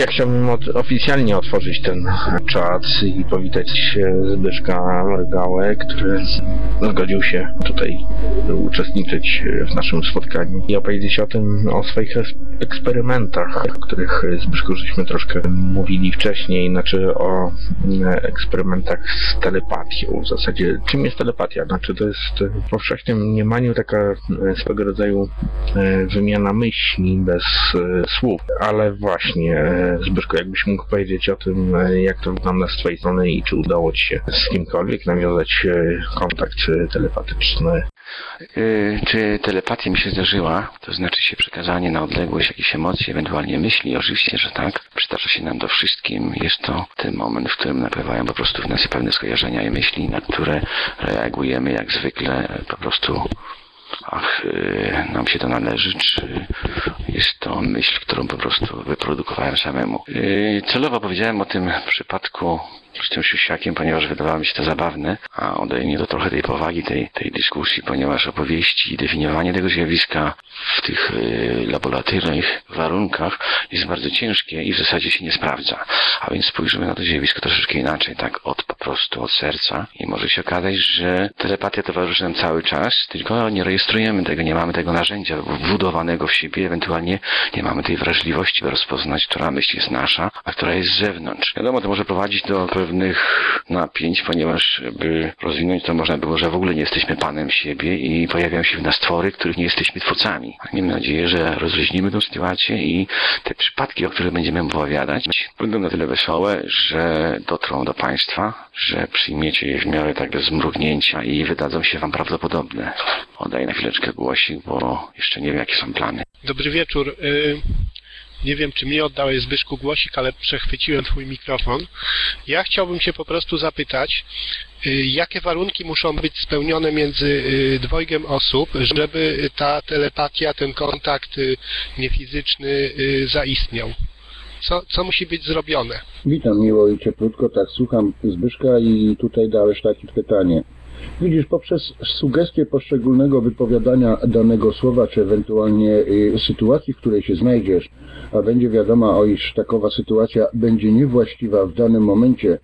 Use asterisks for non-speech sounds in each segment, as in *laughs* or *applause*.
Ja chciałbym od, oficjalnie otworzyć ten czat i powitać Zbyszka Gałę, który zgodził się tutaj uczestniczyć w naszym spotkaniu i opowiedzieć o tym, o swoich eksperymentach, o których Zbyszku żeśmy troszkę mówili wcześniej, znaczy o mm, eksperymentach z telepatią. W zasadzie, czym jest telepatia? Znaczy to jest w powszechnym mniemaniu taka e, swego rodzaju e, wymiana myśli bez e, słów, ale właśnie Zbyszku, jakbyś mógł powiedzieć o tym, e, jak to wygląda z twojej strony i czy udało ci się z kimkolwiek nawiązać e, kontakt e, telepatyczny. Y, Czy telepatia mi się zdarzyła, to znaczy się przekazanie na odległość jakichś emocji, ewentualnie myśli? Oczywiście, że tak. Przydarza się nam to wszystkim. Jest to ten moment, w którym napływają po prostu w nas pewne skojarzenia i myśli, na które reagujemy jak zwykle po prostu ach, y, nam się to należy, czy jest to myśl, którą po prostu wyprodukowałem samemu. Y, Celowo powiedziałem o tym przypadku z tym siusiakiem, ponieważ wydawało mi się to zabawne, a odejmie to trochę tej powagi tej, tej dyskusji, ponieważ opowieści i definiowanie tego zjawiska w tych y, laboratoryjnych warunkach jest bardzo ciężkie i w zasadzie się nie sprawdza. A więc spojrzymy na to zjawisko troszeczkę inaczej, tak od po prostu od serca i może się okazać, że telepatia towarzyszy nam cały czas, tylko nie rejestrujemy tego, nie mamy tego narzędzia wbudowanego w siebie, ewentualnie nie mamy tej wrażliwości, by rozpoznać, która myśl jest nasza, a która jest z zewnątrz. Wiadomo, to może prowadzić do pewnych napięć, ponieważ by rozwinąć to można było, że w ogóle nie jesteśmy panem siebie i pojawiają się w nas twory, których nie jesteśmy twórcami. Miejmy nadzieję, że rozluźnimy tę sytuację i te przypadki, o których będziemy opowiadać, będą na tyle wesołe, że dotrą do Państwa, że przyjmiecie je w miarę tak bez mrugnięcia i wydadzą się Wam prawdopodobne. Oddaję na chwileczkę głosik, bo jeszcze nie wiem, jakie są plany. Dobry wieczór. Nie wiem, czy mi oddałeś Zbyszku głosik, ale przechwyciłem twój mikrofon. Ja chciałbym się po prostu zapytać, y, jakie warunki muszą być spełnione między y, dwojgiem osób, żeby ta telepatia, ten kontakt y, niefizyczny zaistniał? Co, co musi być zrobione? Witam miło i cieplutko, tak słucham Zbyszka i tutaj dałeś takie pytanie. Widzisz, poprzez sugestie poszczególnego wypowiadania danego słowa, czy ewentualnie y, sytuacji, w której się znajdziesz, a będzie wiadoma, o iż takowa sytuacja będzie niewłaściwa w danym momencie,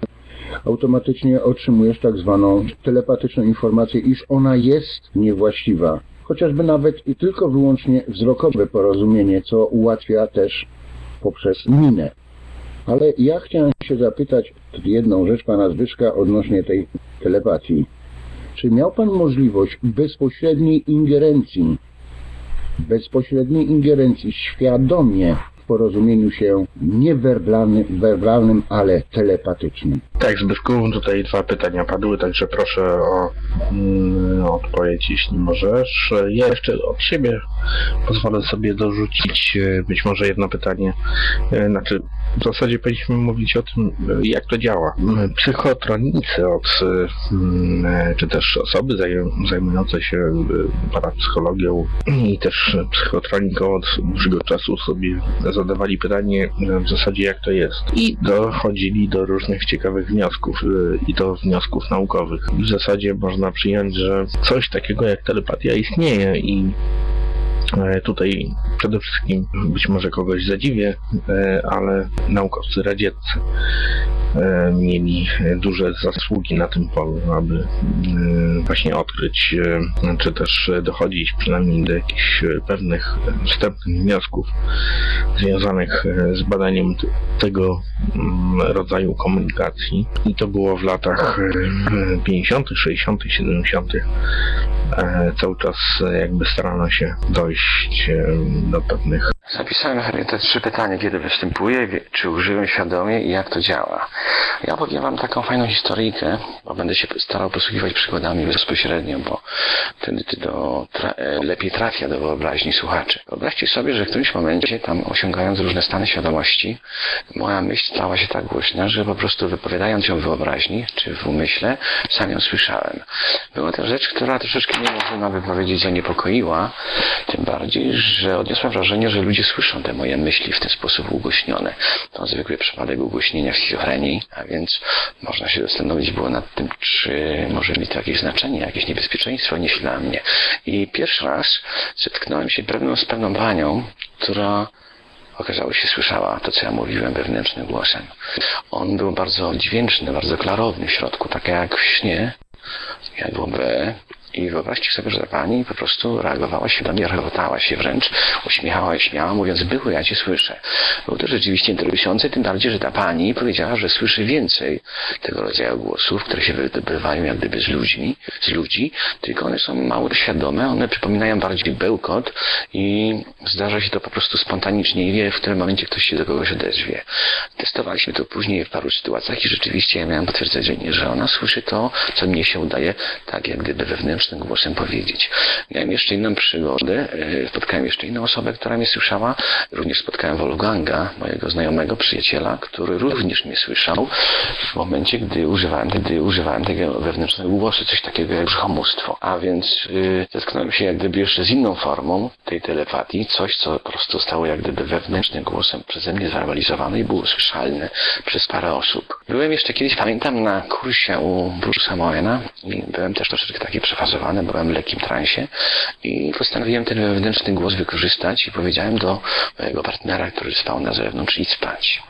automatycznie otrzymujesz tak zwaną telepatyczną informację, iż ona jest niewłaściwa. Chociażby nawet i tylko wyłącznie wzrokowe porozumienie, co ułatwia też poprzez minę. Ale ja chciałem się zapytać jedną rzecz pana Zbyszka odnośnie tej telepatii. Czy miał pan możliwość bezpośredniej ingerencji, bezpośredniej ingerencji świadomie w porozumieniu się nie werbalnym, ale telepatycznym? Tak, Zbyszku, tutaj dwa pytania padły, także proszę o mm, odpowiedź, jeśli możesz. Ja jeszcze od siebie pozwolę sobie dorzucić e, być może jedno pytanie. E, Znaczy, w zasadzie powinniśmy mówić o tym, e, jak to działa. M, Psychotronicy od, e, m, e, czy też osoby zaj- zajmujące się e, parapsychologią i też psychotroniką od dłuższego czasu sobie zadawali pytanie w zasadzie jak to jest. I dochodzili do różnych ciekawych wniosków i to wniosków naukowych. W zasadzie można przyjąć, że coś takiego jak telepatia istnieje i Tutaj przede wszystkim być może kogoś zadziwię, e, ale naukowcy radzieccy e, mieli duże zasługi na tym polu, aby e, właśnie odkryć, e, czy też dochodzić przynajmniej do jakichś e, pewnych wstępnych wniosków związanych e, z badaniem tego mm, rodzaju komunikacji. I to było w latach e, 50., 60., 70. E, Cały czas e, jakby starano się dojść e, do pewnych Zapisałem sobie te trzy pytania, kiedy występuję, wie- czy użyłem świadomie i jak to działa. Ja powiem Wam taką fajną historyjkę, bo będę się starał posługiwać przykładami bezpośrednio, bo wtedy to do, tra e, lepiej trafia do wyobraźni słuchaczy. Wyobraźcie sobie, że w którymś momencie, tam osiągając różne stany świadomości, moja myśl stała się tak głośna, że po prostu wypowiadając ją w wyobraźni, czy w umyśle, sam ją słyszałem. Była to rzecz, która troszeczkę mnie, można by powiedzieć, zaniepokoiła, tym bardziej, że odniosłem wrażenie, że ludzie słyszą te moje myśli w ten sposób ugłośnione. To zwykły przypadek ugłośnienia schizofrenii, a więc można się zastanowić było nad tym, czy może mieć to jakieś znaczenie, jakieś niebezpieczeństwo nieść dla mnie. I pierwszy raz zetknąłem się pewną, z pewną panią, która okazało się słyszała to, co ja mówiłem wewnętrznym głosem. On był bardzo dźwięczny, bardzo klarowny w środku, tak jak w śnie. Jak było B. I wyobraźcie sobie, że ta pani po prostu reagowała świadomie, rechotała się wręcz, uśmiechała się, śmiała, mówiąc, były, ja cię słyszę. Było to rzeczywiście interesujące, tym bardziej, że ta pani powiedziała, że słyszy więcej tego rodzaju głosów, które się wydobywają jak gdyby z ludźmi, z ludzi, tylko one są mało świadome, one przypominają bardziej bełkot i zdarza się to po prostu spontanicznie i wie, w którym momencie ktoś się do kogoś odezwie. Testowaliśmy to później w paru sytuacjach i rzeczywiście ja miałem potwierdzenie, że ona słyszy to, co mnie się udaje, tak jak gdyby wewnętrznym głosem powiedzieć. Miałem jeszcze inną przygodę, e, spotkałem jeszcze inną osobę, która mnie słyszała, również spotkałem Wolfganga, mojego znajomego, przyjaciela, który również mnie słyszał w momencie, gdy używałem, gdy używałem tego wewnętrznego głosu, coś takiego jak brzuchomóstwo. A więc yy, zetknąłem się jak gdyby jeszcze z inną formą tej telepatii, coś, co po prostu stało jak gdyby wewnętrznym głosem przeze mnie zrealizowane i było słyszalne przez parę osób. Byłem jeszcze kiedyś, pamiętam, na kursie u Bruce'a Moena i byłem też troszeczkę taki przefazowany, byłem w lekkim transie i postanowiłem ten wewnętrzny głos wykorzystać i powiedziałem do mojego partnera, który spał na zewnątrz, idź spać.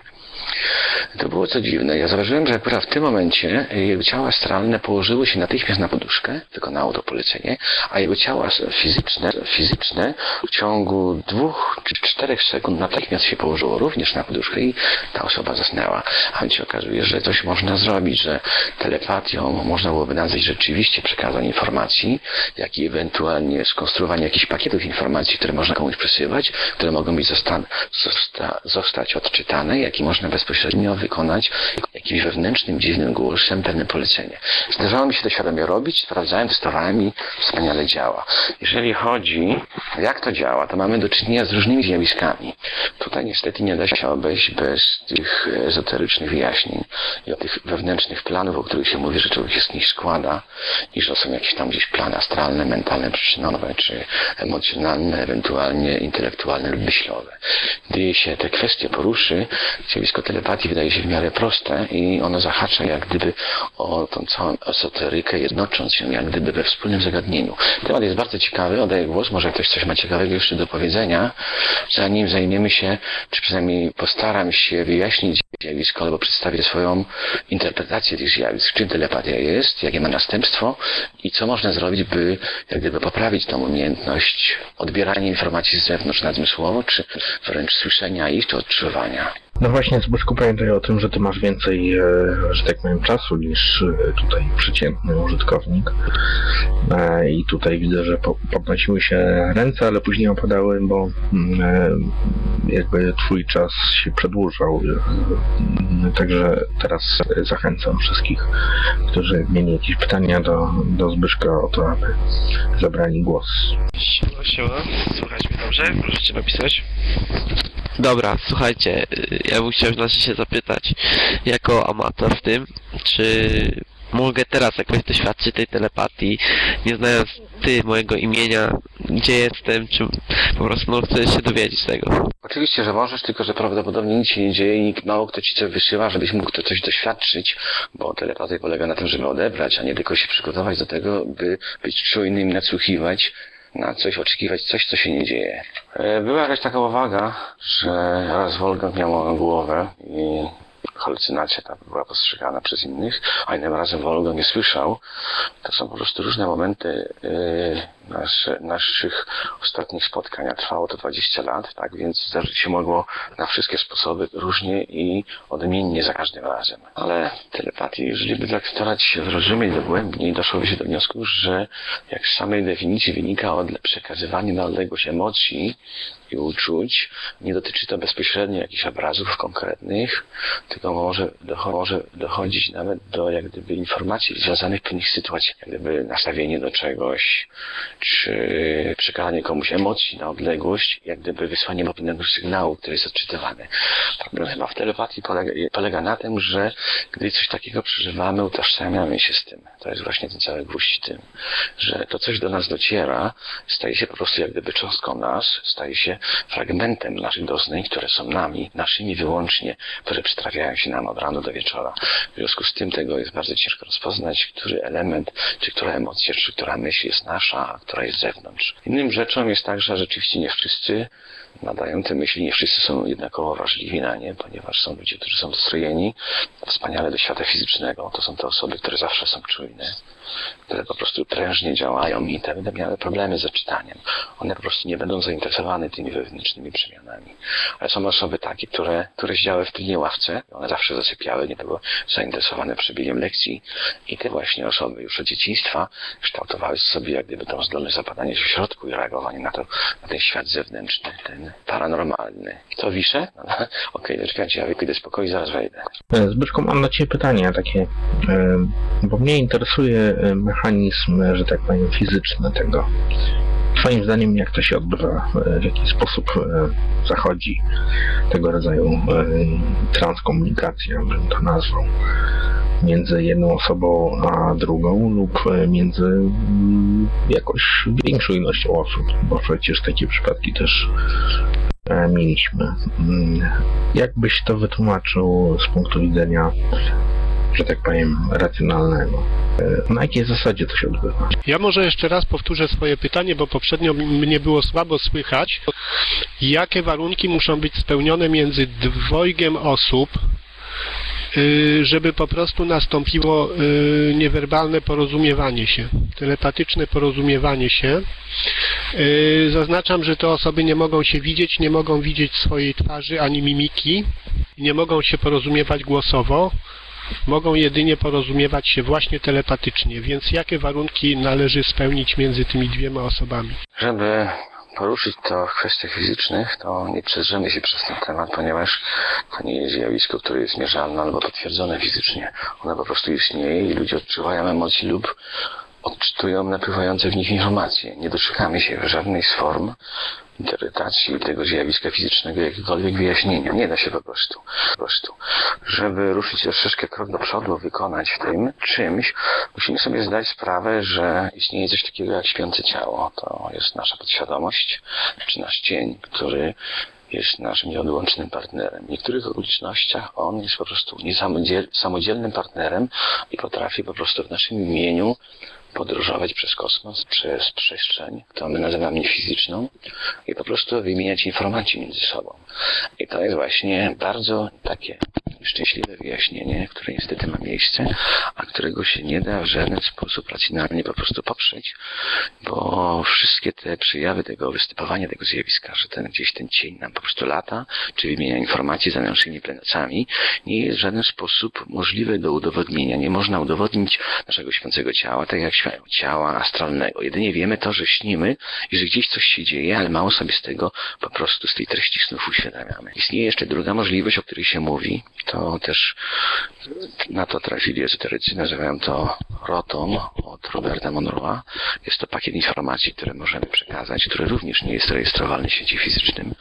To było co dziwne. Ja zauważyłem, że akurat w tym momencie jego ciało astralne położyło się natychmiast na poduszkę, wykonało to polecenie, a jego ciało fizyczne, fizyczne w ciągu dwóch czy czterech sekund natychmiast się położyło również na poduszkę i ta osoba zasnęła. A więc się okazuje, że coś można zrobić, że telepatią można byłoby nazwać rzeczywiście przekazanie informacji, jak i ewentualnie skonstruowanie jakichś pakietów informacji, które można komuś przesyłać, które mogą być zosta zosta zostać odczytane, jak i można bezpośrednio wykonać jakimś wewnętrznym, dziwnym głosem pewne polecenie. Zdarzało mi się to świadomie robić, sprawdzałem, testowałem i wspaniale działa. Jeżeli chodzi, jak to działa, to mamy do czynienia z różnymi zjawiskami. Tutaj niestety nie da się obejść bez tych ezoterycznych wyjaśnień i o tych wewnętrznych planów, o których się mówi, że człowiek się z nich składa i że są jakieś tam gdzieś plany astralne, mentalne, przyczynowe, czy emocjonalne, ewentualnie intelektualne lub myślowe. Gdy się te kwestie poruszy, zjawisko telepatii wydaje się w miarę proste i ono zahacza jak gdyby o tą całą esoterykę, jednocząc się jak gdyby we wspólnym zagadnieniu. Temat jest bardzo ciekawy, oddaję głos, może ktoś coś ma ciekawego jeszcze do powiedzenia, zanim zajmiemy się, czy przynajmniej postaram się wyjaśnić zjawisko, albo przedstawię swoją interpretację tych zjawisk, czym telepatia jest, jakie ma następstwo i co można zrobić, by jak gdyby poprawić tą umiejętność odbierania informacji z zewnątrz nadzmysłowo, czy wręcz słyszenia ich, czy odczuwania. No właśnie, Zbyszku, pamiętaj o tym, że ty masz więcej, e, że tak powiem, czasu niż e, tutaj przeciętny użytkownik. E, I tutaj widzę, że podnosiły się ręce, ale później opadały, bo mm, jakby twój czas się przedłużał. Także teraz zachęcam wszystkich, którzy mieli jakieś pytania do, do Zbyszka o to, aby zabrali głos. Siema, siema. Słuchać mnie dobrze? Możecie napisać? Dobra, słuchajcie, ja bym chciał znaczy się zapytać, jako amator w tym, czy mogę teraz jakoś doświadczyć tej telepatii, nie znając ty, mojego imienia, gdzie jestem, czy po prostu no, chcę się dowiedzieć tego. Oczywiście, że możesz, tylko że prawdopodobnie nic się nie dzieje i mało kto ci coś wysyła, żebyś mógł to coś doświadczyć, bo telepatia polega na tym, żeby odebrać, a nie tylko się przygotować do tego, by być czujnym, nadsłuchiwać, na coś oczekiwać, coś, co się nie dzieje. Była jakaś taka uwaga, że raz Wolga miała głowę i halucynacja ta była postrzegana przez innych, a innym razem Wolga nie słyszał. To są po prostu różne momenty yy, naszych ostatnich spotkań. Trwało to 20 lat, tak więc zdarzyć się mogło na wszystkie sposoby różnie i odmiennie za każdym razem. Ale telepatii, jeżeli by starać się zrozumieć dogłębniej, doszłoby się do wniosku, że jak z samej definicji wynika od przekazywania na odległość emocji, i uczuć. Nie dotyczy to bezpośrednio jakichś obrazów konkretnych, tylko może, docho może dochodzić nawet do jak gdyby informacji związanych w pewnych sytuacjach, jak gdyby nastawienie do czegoś, czy przekazanie komuś emocji na odległość, jak gdyby wysłanie pewnego sygnału, który jest odczytywany. Problem chyba w telepatii polega, polega na tym, że gdy coś takiego przeżywamy, utożsamiamy się z tym. To jest właśnie ten cały gwóźdź tym, że to coś do nas dociera, staje się po prostu jak gdyby cząstką nas, staje się fragmentem naszych doznań, które są nami, naszymi wyłącznie, które przytrafiają się nam od rana do wieczora. W związku z tym tego jest bardzo ciężko rozpoznać, który element, czy która emocja, czy która myśl jest nasza, a która jest z zewnątrz. Innym rzeczą jest tak, że rzeczywiście nie wszyscy nadają te myśli, nie wszyscy są jednakowo wrażliwi na nie, ponieważ są ludzie, którzy są dostrojeni wspaniale do świata fizycznego. To są te osoby, które zawsze są czujne które po prostu prężnie działają i te będą miały problemy z czytaniem. One po prostu nie będą zainteresowane tymi wewnętrznymi przemianami. Ale są osoby takie, które, które siedziały w tylnej ławce, one zawsze zasypiały, nie były zainteresowane przebiegiem lekcji i te właśnie osoby już od dzieciństwa kształtowały sobie jak gdyby tą zdolność zapadania się w środku i reagowanie na to, na ten świat zewnętrzny, ten paranormalny. To wiszę? No, *laughs* no, Okej, okay, czekajcie, ja wyjdę spokojnie, zaraz wejdę. Zbyszko, mam na Ciebie pytanie takie, bo mnie interesuje mechanizm, że tak powiem, fizyczny tego. Twoim zdaniem, jak to się odbywa, w jaki sposób e, zachodzi tego rodzaju e, transkomunikacja, bym to nazwał, między jedną osobą a drugą lub e, między mm, jakoś większą ilością osób, bo przecież takie przypadki też mieliśmy. Mm, jak byś to wytłumaczył z punktu widzenia że tak powiem, racjonalnego. E, na jakiej zasadzie to się odbywa? Ja może jeszcze raz powtórzę swoje pytanie, bo poprzednio mnie było słabo słychać. Jakie warunki muszą być spełnione między dwojgiem osób, y, żeby po prostu nastąpiło y, niewerbalne porozumiewanie się, telepatyczne porozumiewanie się. Y, zaznaczam, że te osoby nie mogą się widzieć, nie mogą widzieć swojej twarzy ani mimiki, nie mogą się porozumiewać głosowo, mogą jedynie porozumiewać się właśnie telepatycznie, więc jakie warunki należy spełnić między tymi dwiema osobami? Żeby poruszyć to w kwestiach fizycznych, to nie przedrzemy się przez ten temat, ponieważ to nie jest zjawisko, które jest mierzalne albo potwierdzone fizycznie. Ono po prostu istnieje i ludzie odczuwają emocje lub odczytują napływające w nich informacje. Nie doczekamy się żadnej z form, interpretacji tego zjawiska fizycznego jakiegokolwiek wyjaśnienia. Nie da się po prostu. Po prostu. Żeby ruszyć troszeczkę krok do przodu, wykonać w tym czymś, musimy sobie zdać sprawę, że istnieje coś takiego jak śpiące ciało. To jest nasza podświadomość, czy nasz cień, który jest naszym nieodłącznym partnerem. W niektórych okolicznościach on jest po prostu niesamodzielnym partnerem i potrafi po prostu w naszym imieniu podróżować przez kosmos, przez przestrzeń, którą my nazywamy fizyczną i po prostu wymieniać informacje między sobą. I to jest właśnie bardzo takie szczęśliwe wyjaśnienie, które niestety ma miejsce, a którego się nie da w żaden sposób racjonalnie po prostu poprzeć, bo wszystkie te przejawy tego występowania tego zjawiska, że ten gdzieś ten cień nam po prostu lata, czy wymienia informacje za naszymi plenacami, nie jest w żaden sposób możliwe do udowodnienia. Nie można udowodnić naszego śpiącego ciała, tak jak ciała astralnego. Jedynie wiemy to, że śnimy i że gdzieś coś się dzieje, ale mało sobie z tego po prostu z tej treści snów uświadamiamy. Istnieje jeszcze druga możliwość, o której się mówi, to też na to trafili ezoterycy, nazywają to ROTOM od Roberta Monroe'a. Jest to pakiet informacji, które możemy przekazać, który również nie jest rejestrowalny w świecie fizycznym,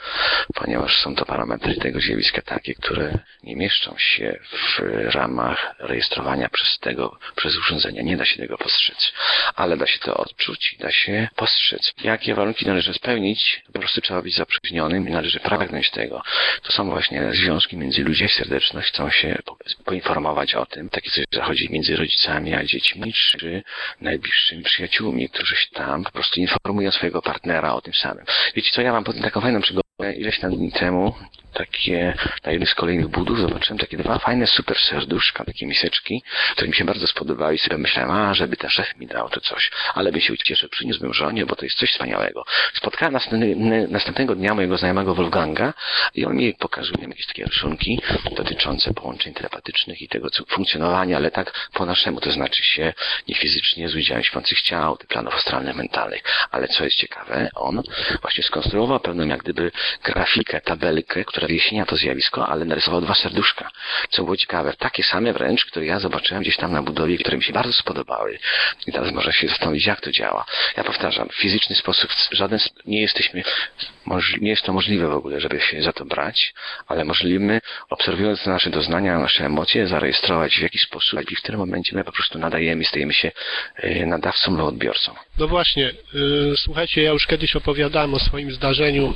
ponieważ są to parametry tego zjawiska takie, które nie mieszczą się w ramach rejestrowania przez tego, przez urządzenia. Nie da się tego postrzec, ale da się to odczuć da się postrzec. Jakie warunki należy spełnić? Po prostu trzeba być zaprzyjaźnionym i należy pragnąć tego. To są właśnie związki między ludźmi, serdeczność, chcą się poinformować o tym. Takie coś zachodzi między rodzicami a dziećmi, czy najbliższymi przyjaciółmi, którzy się tam po prostu informują swojego partnera o tym samym. Wiecie co, ja mam taką fajną przygodę ileś tam dni temu takie, na jednym z kolejnych budów zobaczyłem takie dwa fajne super serduszka, takie miseczki, które mi się bardzo spodobały i sobie myślałem, a żeby ten szef mi dał to coś, ale bym się ucieszył, przyniósłbym żonie, bo to jest coś wspaniałego. Spotkałem następnego dnia mojego znajomego Wolfganga i on mi pokazuje jakieś takie rysunki dotyczące połączeń telepatycznych i tego funkcjonowania, ale tak po naszemu, to znaczy się nie fizycznie z udziałem śpiących ciał, tych planów astralnych, mentalnych, ale co jest ciekawe, on właśnie skonstruował pewną jak gdyby grafikę, tabelkę, która że to zjawisko, ale narysował dwa serduszka, co było ciekawe. Takie same wręcz, które ja zobaczyłem gdzieś tam na budowie, które mi się bardzo spodobały. I teraz można się zastanowić, jak to działa. Ja powtarzam, w fizyczny sposób żaden, nie jesteśmy, nie jest to możliwe w ogóle, żeby się za to brać, ale możliwe, obserwując nasze doznania, nasze emocje, zarejestrować w jakiś sposób i w którym momencie my po prostu nadajemy stajemy się e, nadawcą lub odbiorcą. No właśnie, y, słuchajcie, ja już kiedyś opowiadałem o swoim zdarzeniu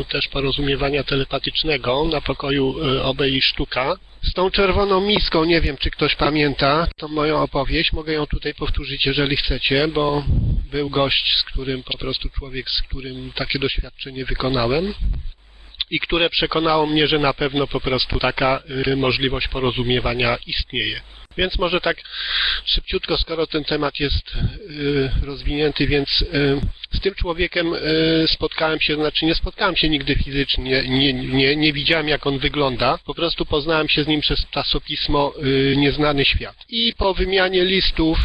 y, też porozumiewania telepatycznego na pokoju y, Obej Sztuka. Z tą czerwoną miską, nie wiem czy ktoś pamięta tą moją opowieść, mogę ją tutaj powtórzyć, jeżeli chcecie, bo był gość, z którym po prostu człowiek, z którym takie doświadczenie wykonałem i które przekonało mnie, że na pewno po prostu taka y, możliwość porozumiewania istnieje. Więc może tak szybciutko, skoro ten temat jest y, rozwinięty, więc y, z tym człowiekiem y, spotkałem się, znaczy nie spotkałem się nigdy fizycznie, nie, nie, nie widziałem jak on wygląda, po prostu poznałem się z nim przez czasopismo Nieznany Świat. I po wymianie listów,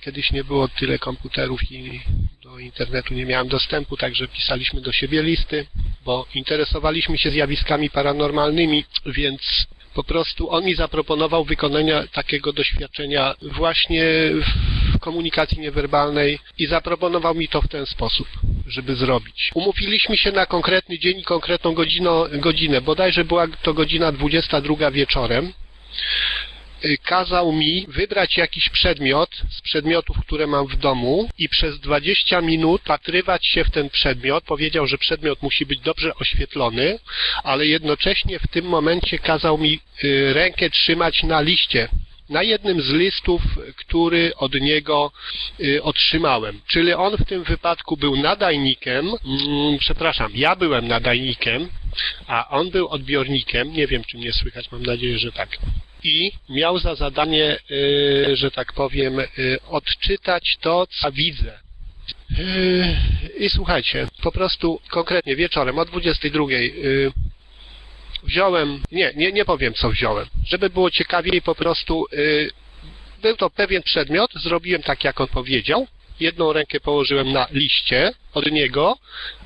kiedyś nie było tyle komputerów i do internetu nie miałem dostępu, także pisaliśmy do siebie listy, bo interesowaliśmy się zjawiskami paranormalnymi, więc po prostu on mi zaproponował wykonania takiego doświadczenia właśnie w komunikacji niewerbalnej i zaproponował mi to w ten sposób, żeby zrobić. Umówiliśmy się na konkretny dzień i konkretną godzino, godzinę, bodajże była to godzina 22 wieczorem. Y, Kazał mi wybrać jakiś przedmiot z przedmiotów, które mam w domu i przez 20 minut patrywać się w ten przedmiot. Powiedział, że przedmiot musi być dobrze oświetlony, ale jednocześnie w tym momencie kazał mi y, rękę trzymać na liście na jednym z listów, który od niego y, otrzymałem. Czyli on w tym wypadku był nadajnikiem, mm, przepraszam, ja byłem nadajnikiem, a on był odbiornikiem, nie wiem czy mnie słychać, mam nadzieję, że tak. I miał za zadanie, y, że tak powiem, y, odczytać to, co widzę. Y, I słuchajcie, po prostu konkretnie wieczorem o 22 y, wziąłem, nie, nie, nie powiem co wziąłem. Żeby było ciekawiej po prostu, był to pewien przedmiot, zrobiłem tak jak on powiedział. Jedną rękę położyłem na liście od niego,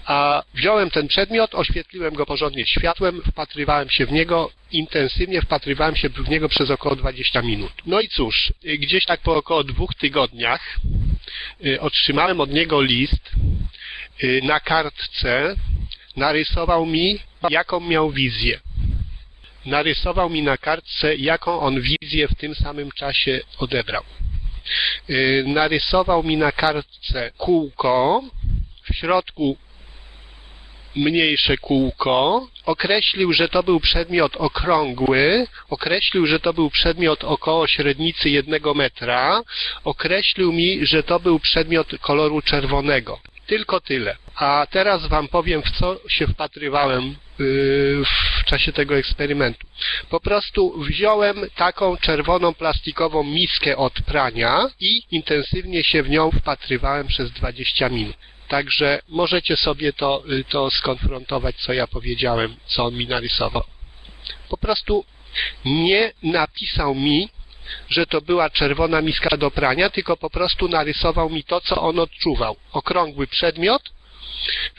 a wziąłem ten przedmiot, oświetliłem go porządnie światłem, wpatrywałem się w niego intensywnie, wpatrywałem się w niego przez około 20 minut. No i cóż, gdzieś tak po około dwóch tygodniach y, otrzymałem od niego list y, na kartce, narysował mi, jaką miał wizję. Narysował mi na kartce, jaką on wizję w tym samym czasie odebrał. Yy, Narysował mi na kartce kółko, w środku mniejsze kółko, określił, że to był przedmiot okrągły, określił, że to był przedmiot około średnicy jednego metra, określił mi, że to był przedmiot koloru czerwonego. Tylko tyle. A teraz Wam powiem, w co się wpatrywałem w czasie tego eksperymentu. Po prostu wziąłem taką czerwoną plastikową miskę od prania i intensywnie się w nią wpatrywałem przez 20 minut. Także możecie sobie to, y, to skonfrontować, co ja powiedziałem, co on mi narysował. Po prostu nie napisał mi, że to była czerwona miska do prania, tylko po prostu narysował mi to, co on odczuwał. Okrągły przedmiot,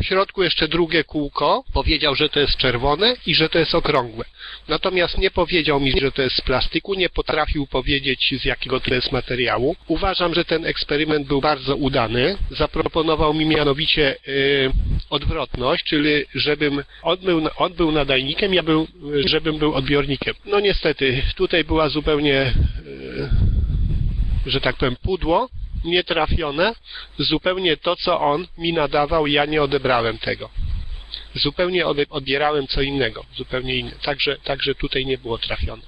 w środku jeszcze drugie kółko, powiedział, że to jest czerwone i że to jest okrągłe. Natomiast nie powiedział mi, że to jest z plastiku, nie potrafił powiedzieć, z jakiego to jest materiału. Uważam, że ten eksperyment był bardzo udany. Zaproponował mi mianowicie yy, odwrotność, czyli żebym on był, on był nadajnikiem, ja był, żebym był odbiornikiem. No niestety, tutaj była zupełnie, yy, że tak powiem, pudło, nietrafione, zupełnie to, co on mi nadawał, ja nie odebrałem tego. Zupełnie odbierałem co innego, zupełnie inne. Także, także tutaj nie było trafione.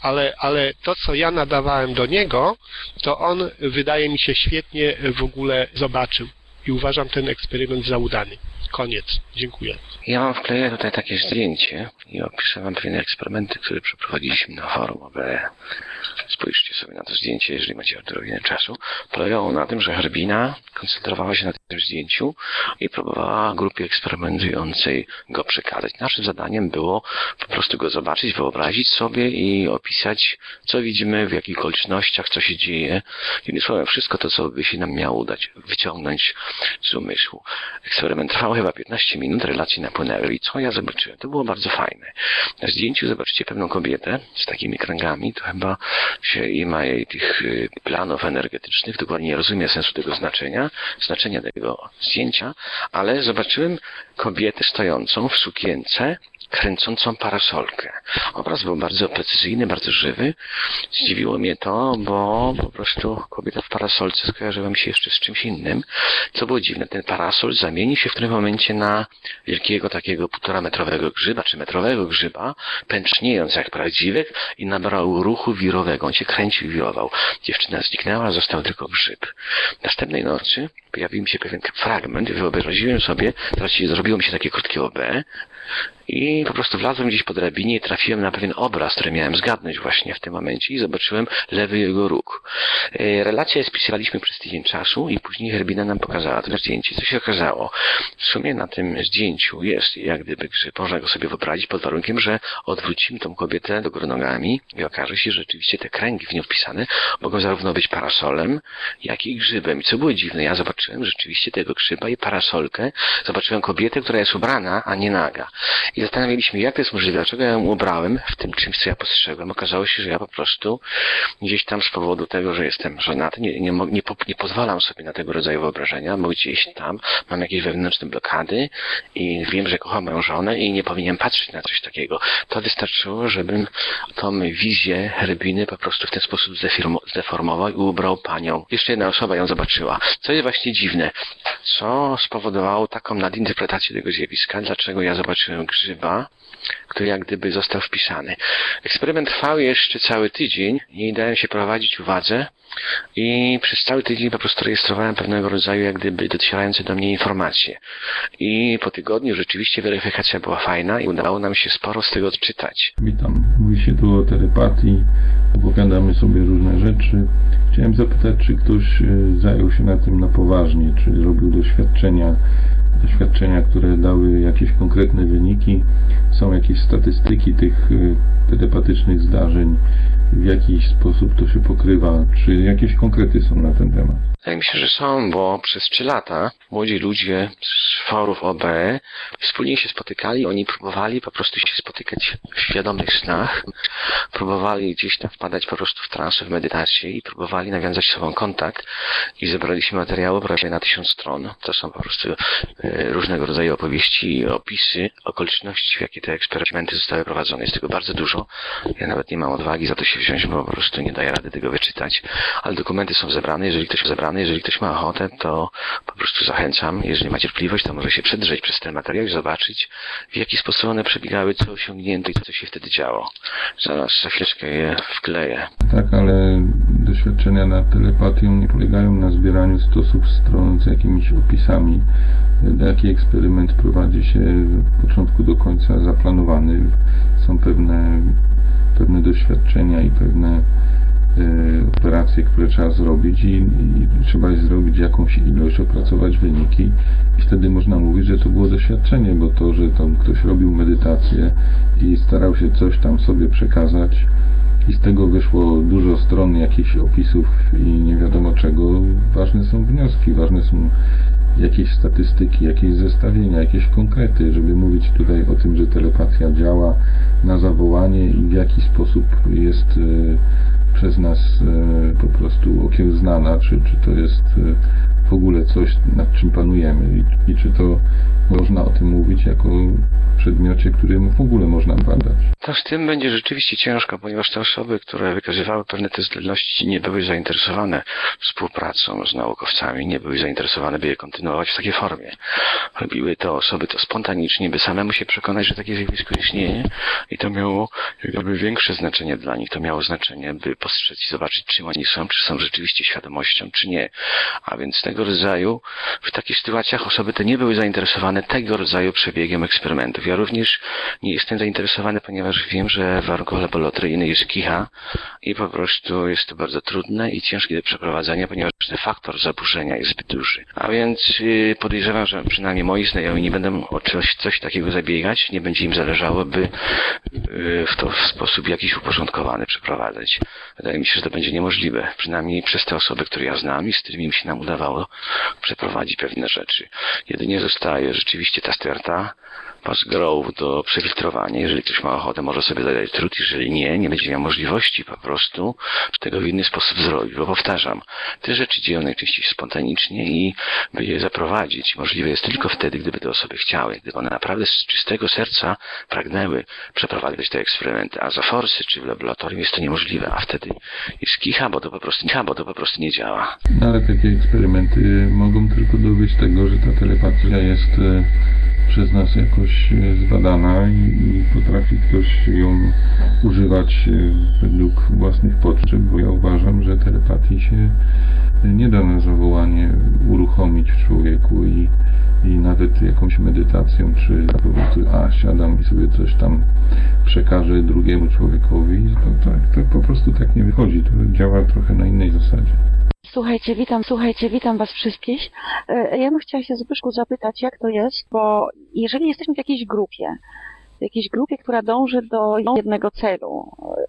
Ale, ale to, co ja nadawałem do niego, to on, wydaje mi się, świetnie w ogóle zobaczył. I uważam ten eksperyment za udany. Koniec. Dziękuję. Ja mam wkleję tutaj takie zdjęcie i opiszę wam pewne eksperymenty, które przeprowadziliśmy na forum OBE. Spójrzcie sobie na to zdjęcie, jeżeli macie odrobinę czasu, polegało na tym, że Herbina koncentrowała się na tym zdjęciu i próbowała grupie eksperymentującej go przekazać. Naszym zadaniem było po prostu go zobaczyć, wyobrazić sobie i opisać, co widzimy, w jakich okolicznościach, co się dzieje. Jednym słowem, wszystko to, co by się nam miało udać, wyciągnąć z umysłu. Eksperyment trwał chyba 15 minut, relacje napłynęły i co ja zobaczyłem? To było bardzo fajne. Na zdjęciu zobaczycie pewną kobietę z takimi kręgami, to chyba się i ma jej tych y, planów energetycznych, dokładnie nie rozumie sensu tego znaczenia, znaczenia tego zdjęcia, ale zobaczyłem kobietę stojącą w sukience, kręcącą parasolkę. Obraz był bardzo precyzyjny, bardzo żywy. Zdziwiło mnie to, bo po prostu kobieta w parasolce skojarzyła mi się jeszcze z czymś innym. Co było dziwne, ten parasol zamienił się w tym momencie na wielkiego takiego półtora metrowego grzyba, czy metrowego grzyba, pęczniejąc jak prawdziwy i nabrał ruchu wirowego. On się kręcił, wirował. Dziewczyna zniknęła, został tylko grzyb. Następnej nocy pojawił mi się pewien fragment, wyobraziłem sobie, teraz zrobiło mi się takie krótkie OB, i po prostu wlazłem gdzieś po drabinie i trafiłem na pewien obraz, który miałem zgadnąć właśnie w tym momencie i zobaczyłem lewy jego róg. E, relację spisywaliśmy przez tydzień czasu i później Herbina nam pokazała to zdjęcie. Co się okazało? W sumie na tym zdjęciu jest jak gdyby grzyb. Można go sobie wyobrazić pod warunkiem, że odwrócimy tą kobietę do góry nogami i okaże się, że rzeczywiście te kręgi w nią wpisane mogą zarówno być parasolem, jak i grzybem. I co było dziwne, ja zobaczyłem rzeczywiście tego grzyba i parasolkę. Zobaczyłem kobietę, która jest ubrana, a nie naga. I zastanawialiśmy, jak to jest możliwe, dlaczego ja ją ubrałem w tym czymś, co ja postrzegłem. Okazało się, że ja po prostu gdzieś tam z powodu tego, że jestem żonaty, nie, nie, nie, nie pozwalam sobie na tego rodzaju wyobrażenia, bo gdzieś tam mam jakieś wewnętrzne blokady i wiem, że kocham moją żonę i nie powinienem patrzeć na coś takiego. To wystarczyło, żebym tą wizję Herbiny po prostu w ten sposób zdeformował i ubrał panią. Jeszcze jedna osoba ją zobaczyła. Co jest właśnie dziwne, co spowodowało taką nadinterpretację tego zjawiska, dlaczego ja zobaczyłem grzyba, który jak gdyby został wpisany. Eksperyment trwał jeszcze cały tydzień i dałem się prowadzić uwadze i przez cały tydzień po prostu rejestrowałem pewnego rodzaju jak gdyby docierające do mnie informacje. I po tygodniu rzeczywiście weryfikacja była fajna i udało nam się sporo z tego odczytać. Witam. Mówi się tu o telepatii. Opowiadamy sobie różne rzeczy. Chciałem zapytać, czy ktoś e, zajął się na tym na poważnie, czy robił doświadczenia doświadczenia, które dały jakieś konkretne wyniki, są jakieś statystyki tych y, telepatycznych zdarzeń, w jakiś sposób to się pokrywa, czy jakieś konkrety są na ten temat? Wydaje mi się, że są, bo przez trzy lata młodzi ludzie z forów OB wspólnie się spotykali, oni próbowali po prostu się spotykać w świadomych snach, próbowali gdzieś tam wpadać po prostu w transę, w medytację i próbowali nawiązać z sobą kontakt i zebraliśmy materiały prawie na tysiąc stron. To są po prostu e, różnego rodzaju opowieści opisy okoliczności, w jakie te eksperymenty zostały prowadzone. Jest tego bardzo dużo. Ja nawet nie mam odwagi za to się wziąć, bo po prostu nie daję rady tego wyczytać. Ale dokumenty są zebrane. Jeżeli ktoś zebrany, jeżeli ktoś ma ochotę, to po prostu zachęcam. Jeżeli ma cierpliwość, to może się przedrzeć przez ten materiał i zobaczyć, w jaki sposób one przebiegały, co osiągnięto i co się wtedy działo. Zaraz za chwileczkę je wkleję. Tak, ale doświadczenia nad telepatią nie polegają na zbieraniu stosów stron z jakimiś opisami. Jaki eksperyment prowadzi się od początku do końca zaplanowany. Są pewne, pewne doświadczenia i pewne Y, operacje, które trzeba zrobić i, i trzeba zrobić jakąś ilość, opracować wyniki. I wtedy można mówić, że to było doświadczenie, bo to, że tam ktoś robił medytację i starał się coś tam sobie przekazać i z tego wyszło dużo stron jakichś opisów i nie wiadomo czego, ważne są wnioski, ważne są jakieś statystyki, jakieś zestawienia, jakieś konkrety, żeby mówić tutaj o tym, że telepatia działa na zawołanie i w jaki sposób jest y, przez nas e, po prostu okiełznana, czy, czy to jest e, w ogóle coś, nad czym panujemy i, i czy to można o tym mówić jako przedmiocie, którym w ogóle można badać. To z tym będzie rzeczywiście ciężko, ponieważ te osoby, które wykazywały pewne te zdolności, nie były zainteresowane współpracą z naukowcami, nie były zainteresowane, by je kontynuować w takiej formie. Robiły to osoby to spontanicznie, by samemu się przekonać, że takie zjawisko istnieje i to miało jakby większe znaczenie dla nich. To miało znaczenie, by postrzec i zobaczyć, czym oni są, czy są rzeczywiście świadomością, czy nie. A więc tego tego rodzaju, w takich sytuacjach osoby te nie były zainteresowane tego rodzaju przebiegiem eksperymentów. Ja również nie jestem zainteresowany, ponieważ wiem, że w laboratoryjnych jest kicha i po prostu jest to bardzo trudne i ciężkie do przeprowadzenia, ponieważ ten faktor zaburzenia jest zbyt duży. A więc yy, podejrzewam, że przynajmniej moi znajomi nie będą o coś, coś takiego zabiegać, nie będzie im zależało, by yy, w to w sposób jakiś uporządkowany przeprowadzać. Wydaje mi się, że to będzie niemożliwe, przynajmniej przez te osoby, które ja znam i z którymi mi się nam udawało przeprowadzić pewne rzeczy. Jedynie zostaje rzeczywiście ta sterta, grow do przefiltrowania. Jeżeli ktoś ma ochotę, może sobie zadać trud. Jeżeli nie, nie będzie miał możliwości po prostu tego w inny sposób zrobić. Bo powtarzam, te rzeczy dzieją najczęściej spontanicznie i by je zaprowadzić możliwe jest tylko wtedy, gdyby te osoby chciały. Gdyby one naprawdę z czystego serca pragnęły przeprowadzać te eksperymenty. A za forsy czy w laboratorium jest to niemożliwe. A wtedy jest kicha, bo to po prostu, kicha, bo to po prostu nie działa. No ale takie eksperymenty mogą tylko dowieść tego, że ta telepatia jest e, przez nas jakoś e, zbadana i, i potrafi ktoś ją używać e, według własnych potrzeb, bo ja uważam, że telepatii się nie da na zawołanie uruchomić w człowieku i, i nawet jakąś medytacją, czy po prostu a siadam i sobie coś tam przekażę drugiemu człowiekowi, to, tak, to po prostu tak nie wychodzi. To działa trochę na innej zasadzie. Słuchajcie, witam, słuchajcie, witam Was wszystkich. E, Ja bym chciała się Zbyszku zapytać, jak to jest, bo jeżeli jesteśmy w jakiejś grupie, w jakiejś grupie, która dąży do jednego celu, e,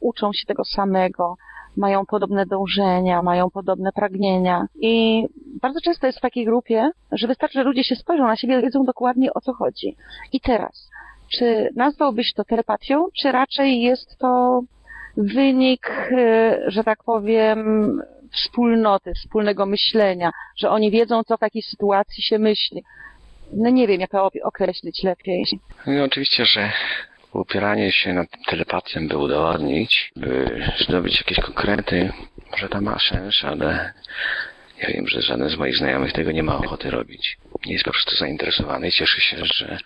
uczą się tego samego, mają podobne dążenia, mają podobne pragnienia i bardzo często jest w takiej grupie, że wystarczy, że ludzie się spojrzą na siebie wiedzą dokładnie o co chodzi. I teraz, czy nazwałbyś to telepatią, czy raczej jest to wynik, e, że tak powiem, wspólnoty, wspólnego myślenia, że oni wiedzą, co w takiej sytuacji się myśli. No nie wiem, jak to określić lepiej. No oczywiście, że upieranie się nad telepatią, by udowodnić, by zdobyć jakieś konkrety, może to ma sens, ale ja wiem, że żaden z moich znajomych tego nie ma ochoty robić. Nie jest po prostu zainteresowany i cieszę się, że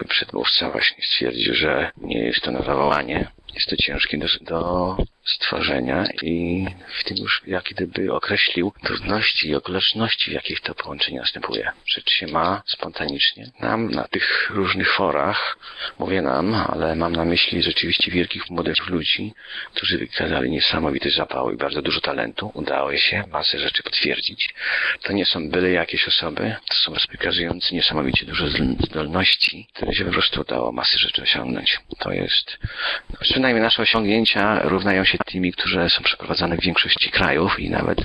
mój przedmówca właśnie stwierdził, że nie jest to na zawołanie. Jest to ciężkie do, do stworzenia i w tym już jak gdyby określił trudności i okoliczności, w jakich to połączenie następuje. Rzecz się ma spontanicznie. Nam na tych różnych forach, mówię nam, ale mam na myśli rzeczywiście wielkich młodych ludzi, którzy wykazali niesamowity zapał i bardzo dużo talentu. Udało się masę rzeczy potwierdzić. To nie są byle jakieś osoby, to są wykazujące niesamowicie dużo zdolności, które się po prostu udało masy rzeczy osiągnąć. To jest, przynajmniej nasze osiągnięcia równają się tymi, które są przeprowadzane w większości krajów i nawet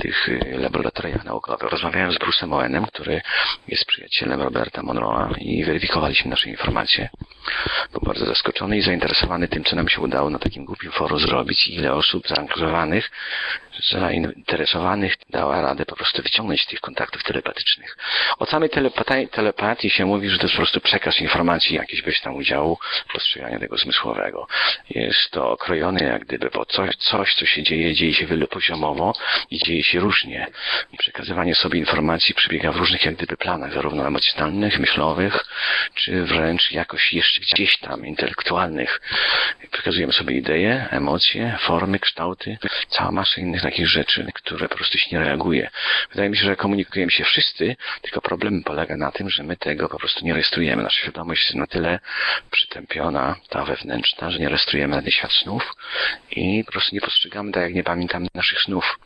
tych y, laboratoriach naukowych. Rozmawiałem z Bruce'em Owenem, który jest przyjacielem Roberta Monroe'a i weryfikowaliśmy nasze informacje. Był bardzo zaskoczony i zainteresowany tym, co nam się udało na takim głupim forum zrobić i ile osób zaangażowanych, zainteresowanych dała radę po prostu wyciągnąć tych kontaktów telepatycznych. O samej telepatii, telepatii się mówi, że to jest po prostu przekaz informacji jakiś bez tam udziału postrzegania tego zmysłowego. Jest to okrojone jak gdyby, bo coś, coś, co się dzieje, dzieje się wielopoziomowo i dzieje się różnie. Przekazywanie sobie informacji przebiega w różnych jak gdyby planach, zarówno emocjonalnych, myślowych, czy wręcz jakoś jeszcze gdzieś tam intelektualnych. Przekazujemy sobie idee, emocje, formy, kształty, cała masa innych takich rzeczy, które po prostu się nie reaguje. Wydaje mi się, że komunikujemy się wszyscy, tylko problem polega na tym, że my tego po prostu nie rejestrujemy. Nasza świadomość jest na tyle przytępiona, ta wewnętrzna, że nie rejestrujemy na ten świat snów i po prostu nie postrzegamy tak, jak nie pamiętamy naszych snów.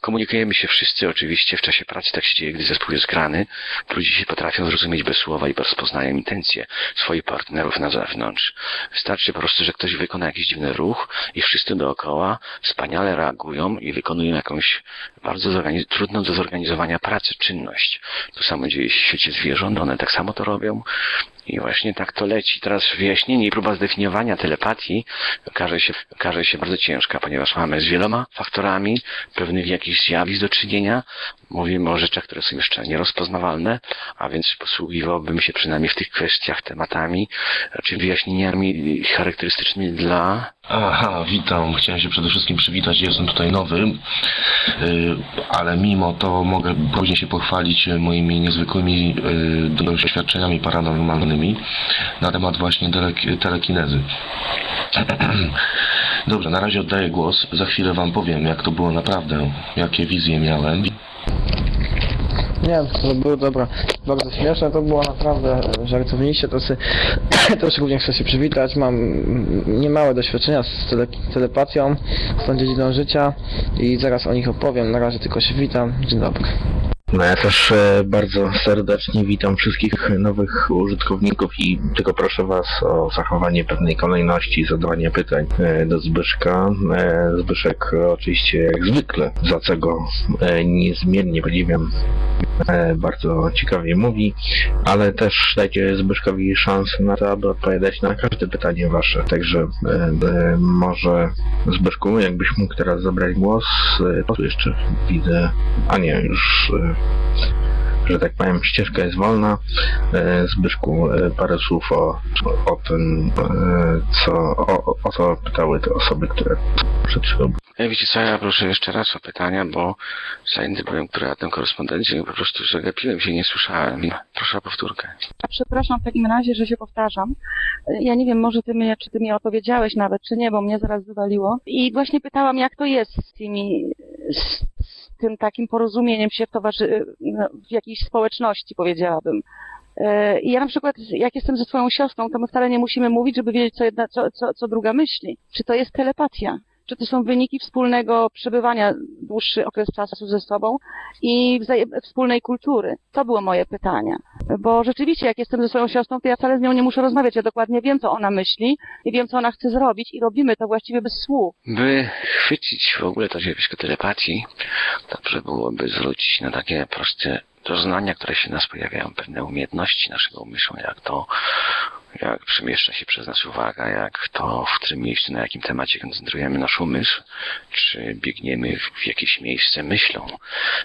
Komunikujemy się wszyscy oczywiście, w czasie pracy tak się dzieje, gdy zespół jest grany. Ludzie się potrafią zrozumieć bez słowa i rozpoznają intencje swoich partnerów na zewnątrz. Wystarczy po prostu, że ktoś wykona jakiś dziwny ruch i wszyscy dookoła wspaniale reagują i wykonują jakąś bardzo trudną do zorganizowania pracę, czynność. To samo dzieje się w świecie zwierząt, one tak samo to robią. I właśnie tak to leci. Teraz wyjaśnienie i próba zdefiniowania telepatii okaże się, okaże się bardzo ciężka, ponieważ mamy z wieloma faktorami pewnych jakichś zjawisk do czynienia. Mówimy o rzeczach, które są jeszcze nierozpoznawalne, a więc posługiwałbym się przynajmniej w tych kwestiach tematami, czy wyjaśnieniami charakterystycznymi dla Aha, witam. Chciałem się przede wszystkim przywitać. Jestem tutaj nowy, yy, ale mimo to mogę później się pochwalić moimi niezwykłymi yy, doświadczeniami paranormalnymi na temat właśnie telekinezy. *clears throat* Dobrze, na razie oddaję głos. Za chwilę Wam powiem, jak to było naprawdę, jakie wizje miałem. Nie, to było dobra, bardzo śmieszne, to było naprawdę żartowniście, to sy, *coughs* też również chcę się przywitać, mam niemałe doświadczenia z tele, z tą dziedziną życia i zaraz o nich opowiem, na razie tylko się witam, dzień dobry. No ja też e, bardzo serdecznie witam wszystkich nowych użytkowników i tylko proszę Was o zachowanie pewnej kolejności zadawania pytań e, do Zbyszka. E, Zbyszek oczywiście jak zwykle, za co go niezmiernie podziwiam, bardzo ciekawie mówi, ale też dajcie Zbyszkowi szansę na to, aby odpowiadać na każde pytanie Wasze. Także może Zbyszku, jakbyś mógł teraz zabrać głos, tu jeszcze widzę, a nie, już że tak powiem, ścieżka jest wolna. E, Zbyszku, e, parę słów o, o tym, e, co, o, o co pytały te osoby, które przed chwilą Wiecie co, ja proszę jeszcze raz o pytania, bo zajęty byłem kreatem korespondencji i po prostu zagapiłem się i nie słyszałem. Proszę o powtórkę. Przepraszam w takim razie, że się powtarzam. Ja nie wiem, może ty mnie, czy ty mi odpowiedziałeś nawet, czy nie, bo mnie zaraz wywaliło. I właśnie pytałam, jak to jest z tymi, z tym takim porozumieniem się w towarzy, no, w jakiejś społeczności, powiedziałabym. E, I ja na przykład, jak jestem ze swoją siostrą, to my wcale nie musimy mówić, żeby wiedzieć, co, jedna, co, co, co druga myśli. Czy to jest telepatia? Czy to są wyniki wspólnego przebywania dłuższy okres czasu ze sobą i wspólnej kultury? To było moje pytanie. Bo rzeczywiście, jak jestem ze swoją siostrą, to ja wcale z nią nie muszę rozmawiać. Ja dokładnie wiem, co ona myśli i wiem, co ona chce zrobić i robimy to właściwie bez słów. By chwycić w ogóle to zjawisko telepatii, dobrze byłoby zwrócić na takie proste doznania, które się nas pojawiają, pewne umiejętności naszego umysłu, jak to, jak przemieszcza się przez nas uwaga, jak to, w którym miejscu, na jakim temacie koncentrujemy nasz umysł, czy biegniemy w jakieś miejsce myślą.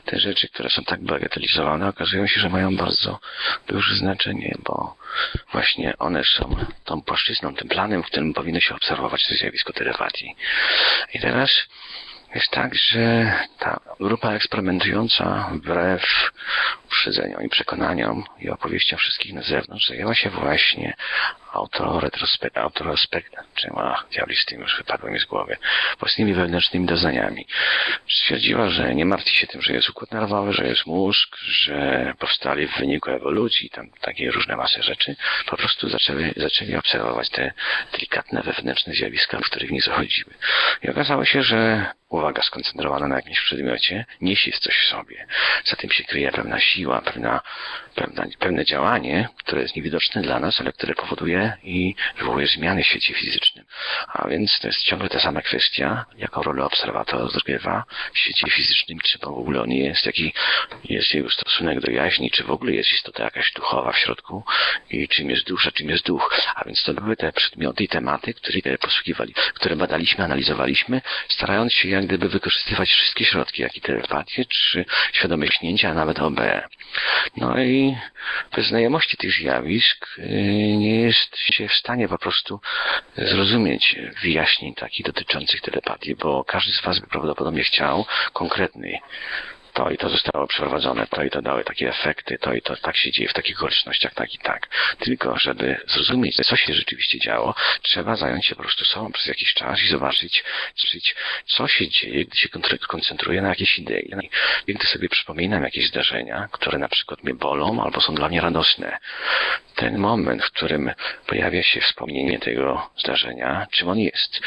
Te rzeczy, które są tak bagatelizowane, okazują się, że mają bardzo duże znaczenie, bo właśnie one są tą płaszczyzną, tym planem, w którym powinno się obserwować to zjawisko telepatii. I teraz jest tak, że ta grupa eksperymentująca wbrew uprzedzeniom i przekonaniom i opowieściom wszystkich na zewnątrz zajęła się właśnie autoretrospekt, autorospekt, czy ma diabli z tym już wypadło mi z głowy, własnymi wewnętrznymi doznaniami. Stwierdziła, że nie martwi się tym, że jest układ nerwowy, że jest mózg, że powstali w wyniku ewolucji, tam takie różne masy rzeczy. Po prostu zaczęli, zaczęli obserwować te delikatne wewnętrzne zjawiska, w których nie zachodziły. I okazało się, że uwaga skoncentrowana na jakimś przedmiocie niesie coś w sobie. Za tym się kryje pewna siła, pewna, pewna, pewne działanie, które jest niewidoczne dla nas, ale które powoduje i wywołuje zmiany w świecie fizycznym. A więc to jest ciągle ta sama kwestia, jaką rolę obserwator odgrywa w świecie fizycznym, czy w ogóle on jest, jaki jest jego stosunek do jaźni, czy w ogóle jest istota jakaś duchowa w środku i czym jest dusza, czym jest duch. A więc to były te przedmioty i tematy, które posługiwali, które badaliśmy, analizowaliśmy, starając się jak gdyby wykorzystywać wszystkie środki, jak i telepatię, czy świadome śnięcia, a nawet OB. No i bez znajomości tych zjawisk yy, nie jest się w stanie po prostu zrozumieć wyjaśnień takich dotyczących telepatii, bo każdy z Was by prawdopodobnie chciał konkretnej to i to zostało przeprowadzone, to i to dały takie efekty, to i to tak się dzieje w takich okolicznościach, tak i tak. Tylko, żeby zrozumieć, co się rzeczywiście działo, trzeba zająć się po prostu sobą przez jakiś czas i zobaczyć, co się dzieje, gdy się koncentruję na jakiejś idei. Gdy sobie przypominam jakieś zdarzenia, które na przykład mnie bolą albo są dla mnie radosne. Ten moment, w którym pojawia się wspomnienie tego zdarzenia, czym on jest.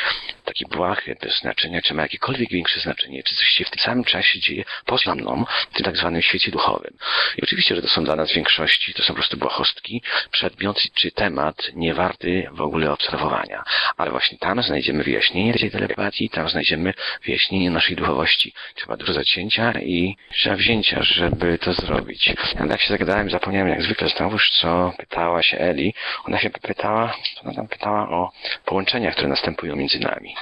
Taki błahy, bez znaczenia, czy ma jakiekolwiek większe znaczenie, czy coś się w tym samym czasie dzieje poza mną, w tym tak zwanym świecie duchowym. I oczywiście, że to są dla nas w większości, to są po prostu błahostki, przedmiot czy temat nie warty w ogóle obserwowania. Ale właśnie tam znajdziemy wyjaśnienie tej telepatii, tam znajdziemy wyjaśnienie naszej duchowości. Trzeba dużo zacięcia i trzeba wzięcia, żeby to zrobić. Ja tak się zagadałem, zapomniałem jak zwykle znowuż, co pytała się Eli. Ona się pytała, ona tam pytała o połączeniach, które następują między nami.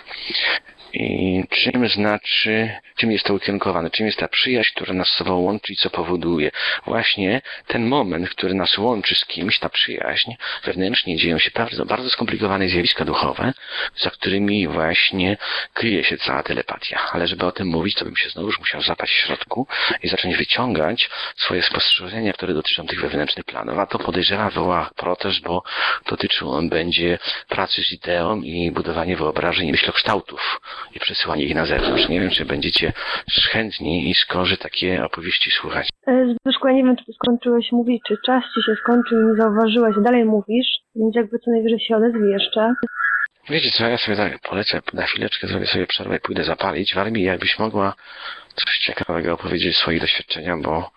I czym znaczy, czym jest to ukierunkowane, czym jest ta przyjaźń, która nas z sobą łączy i co powoduje. Właśnie ten moment, który nas łączy z kimś, ta przyjaźń, wewnętrznie dzieją się bardzo, bardzo skomplikowane zjawiska duchowe, za którymi właśnie kryje się cała telepatia. Ale żeby o tym mówić, to bym się znowuż musiał zapać w środku i zacząć wyciągać swoje spostrzeżenia, które dotyczą tych wewnętrznych planów. A to podejrzewam wywoła protest, bo dotyczył on będzie pracy z ideą i budowanie wyobrażeń i myślokształtów i przesyłanie ich na zewnątrz. Nie wiem, czy będziecie chętni i skorzy takie opowieści słuchać. E, Zbyszku, ja nie wiem, czy ty skończyłeś mówić, czy czas ci się skończył i nie zauważyłeś, dalej mówisz, więc jakby co najwyżej się odezwij jeszcze. Wiecie co, ja sobie tak polecę, na chwileczkę zrobię sobie przerwę i pójdę zapalić. W armii jakbyś mogła coś ciekawego opowiedzieć o swoich doświadczeniach, bo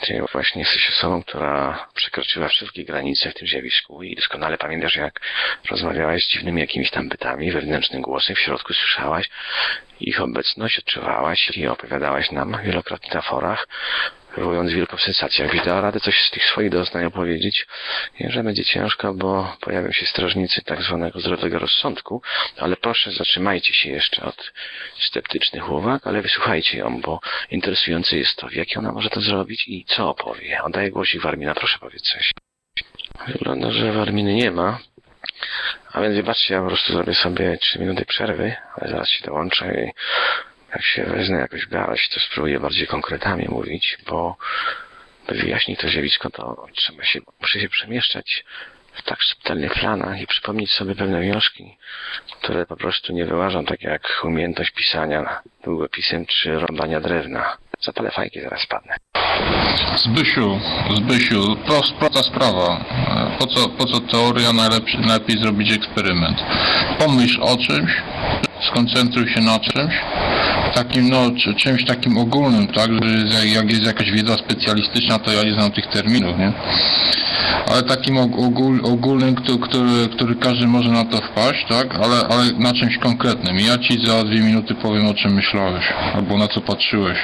ty właśnie osobą, która przekroczyła wszystkie granice w tym zjawisku i doskonale pamiętasz, jak rozmawiałaś z dziwnymi jakimiś tam bytami, wewnętrznym głosem, w środku słyszałaś ich obecność, odczuwałaś i opowiadałaś nam wielokrotnie na forach, wywołując wielką sensację. Jakbyś dała radę coś z tych swoich doznań opowiedzieć, wiem, że będzie ciężko, bo pojawią się strażnicy tak zwanego zdrowego rozsądku, ale proszę zatrzymajcie się jeszcze od sceptycznych uwag, ale wysłuchajcie ją, bo interesujące jest to, w jaki ona może to zrobić i co opowie. Oddaję głosik Warmina, proszę powiedz coś. Wygląda, że Warminy nie ma, a więc wybaczcie, ja po prostu zrobię sobie 3 minuty przerwy, ale zaraz się dołączę i jak się wezmę jakoś garść, to spróbuję bardziej konkretami mówić, bo by wyjaśnić to zjawisko, to trzeba się, muszę się przemieszczać w tak subtelnych planach i przypomnieć sobie pewne wnioski, które po prostu nie wyłażą, tak jak umiejętność pisania długopisem czy rąbania drewna. Zapalę fajki, zaraz spadnę. Zbysiu, Zbysiu, prost, prosta sprawa. Po co, po co teoria, najlepiej zrobić eksperyment. Pomyśl o czymś, skoncentruj się na czymś, takim, no, czy, czymś takim ogólnym, tak, że jak jest jakaś wiedza specjalistyczna, to ja nie znam tych terminów, nie? Ale takim og- ogól, ogólnym, który, który, który każdy może na to wpaść, tak, ale, ale na czymś konkretnym. Ja ci za dwie minuty powiem, o czym myślałeś, albo na co patrzyłeś.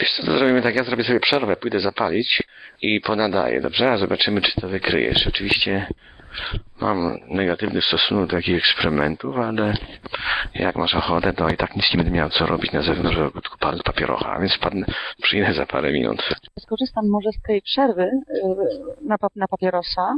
Wiesz co, to zrobimy tak, ja zrobię sobie przerwę, pójdę zapalić i ponadaję, dobrze? A zobaczymy, czy to wykryjesz. Oczywiście mam negatywny stosunek do takich eksperymentów, ale jak masz ochotę, to i tak nic nie będę miał co robić na zewnątrz ogródku papierocha, więc padnę, przyjdę za parę minut. Skorzystam może z tej przerwy y, na, na papierosa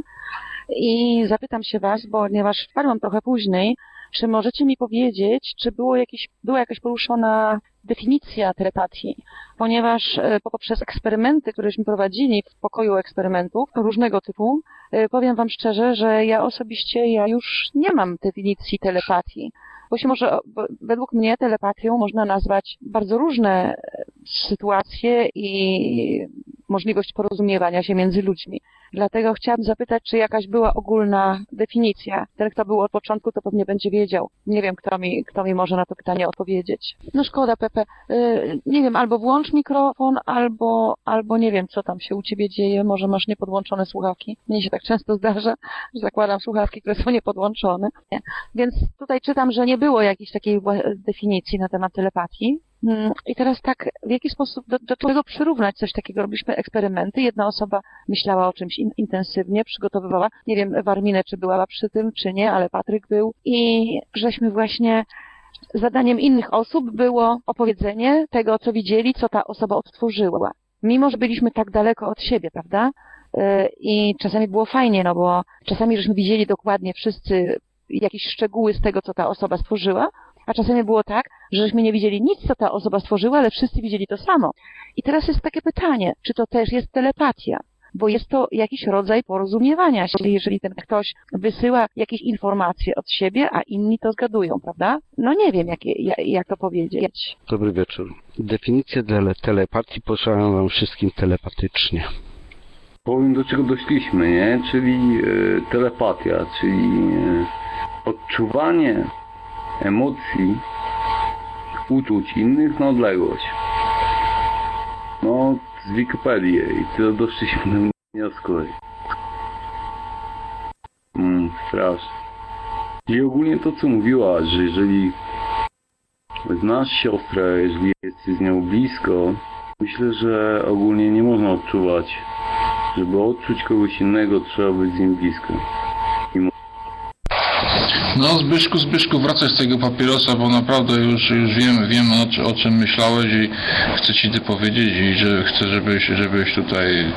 i zapytam się Was, ponieważ wpadłam trochę później, czy możecie mi powiedzieć, czy było jakieś, była jakaś poruszona definicja telepatii, ponieważ e, po- poprzez eksperymenty, któreśmy prowadzili w pokoju eksperymentów różnego typu, e, powiem Wam szczerze, że ja osobiście ja już nie mam definicji telepatii. Bo się może, bo według mnie telepatią można nazwać bardzo różne e, sytuacje i możliwość porozumiewania się między ludźmi. Dlatego chciałabym zapytać, czy jakaś była ogólna definicja. Ten, kto był od początku, to pewnie będzie wiedział. Nie wiem, kto mi, kto mi może na to pytanie odpowiedzieć. No szkoda, Pepe. Yy, nie wiem, albo włącz mikrofon, albo, albo nie wiem, co tam się u ciebie dzieje. Może masz niepodłączone słuchawki. Mnie się tak często zdarza, że zakładam słuchawki, które są niepodłączone. Nie. Więc tutaj czytam, że nie było jakiejś takiej definicji na temat telepatii. Mm, I teraz tak, w jaki sposób do, do czego przyrównać coś takiego? Robiliśmy eksperymenty, jedna osoba myślała o czymś in, intensywnie, przygotowywała, nie wiem, Warminę, czy była przy tym, czy nie, ale Patryk był i żeśmy właśnie zadaniem innych osób było opowiedzenie tego, co widzieli, co ta osoba odtworzyła. Mimo, że byliśmy tak daleko od siebie, prawda? Yy, I czasami było fajnie, no bo czasami żeśmy widzieli dokładnie wszyscy jakieś szczegóły z tego, co ta osoba stworzyła, a czasami było tak, że żeśmy nie widzieli nic, co ta osoba stworzyła, ale wszyscy widzieli to samo. I teraz jest takie pytanie, czy to też jest telepatia? Bo jest to jakiś rodzaj porozumiewania się, jeżeli ten ktoś wysyła jakieś informacje od siebie, a inni to zgadują, prawda? No nie wiem, jak, jak, jak to powiedzieć. Dobry wieczór. Definicję tele telepatii posłałem wam wszystkim telepatycznie. Powiem do czego doszliśmy, nie? Czyli e, telepatia, czyli e, odczuwanie emocji, uczuć innych na odległość. No, z Wikipedii i tyle doszliśmy do wniosku. Mm, strasznie. I ogólnie to co mówiła, że jeżeli znasz siostrę, jeżeli jesteś z nią blisko, myślę, że ogólnie nie można odczuwać żeby odczuć kogoś innego, trzeba być z nim blisko. No Zbyszku, Zbyszku, wracaj z tego papierosa, bo naprawdę już, już wiem, wiem o, o czym myślałeś i chcę ci ty powiedzieć i że chcę, żebyś, żebyś tutaj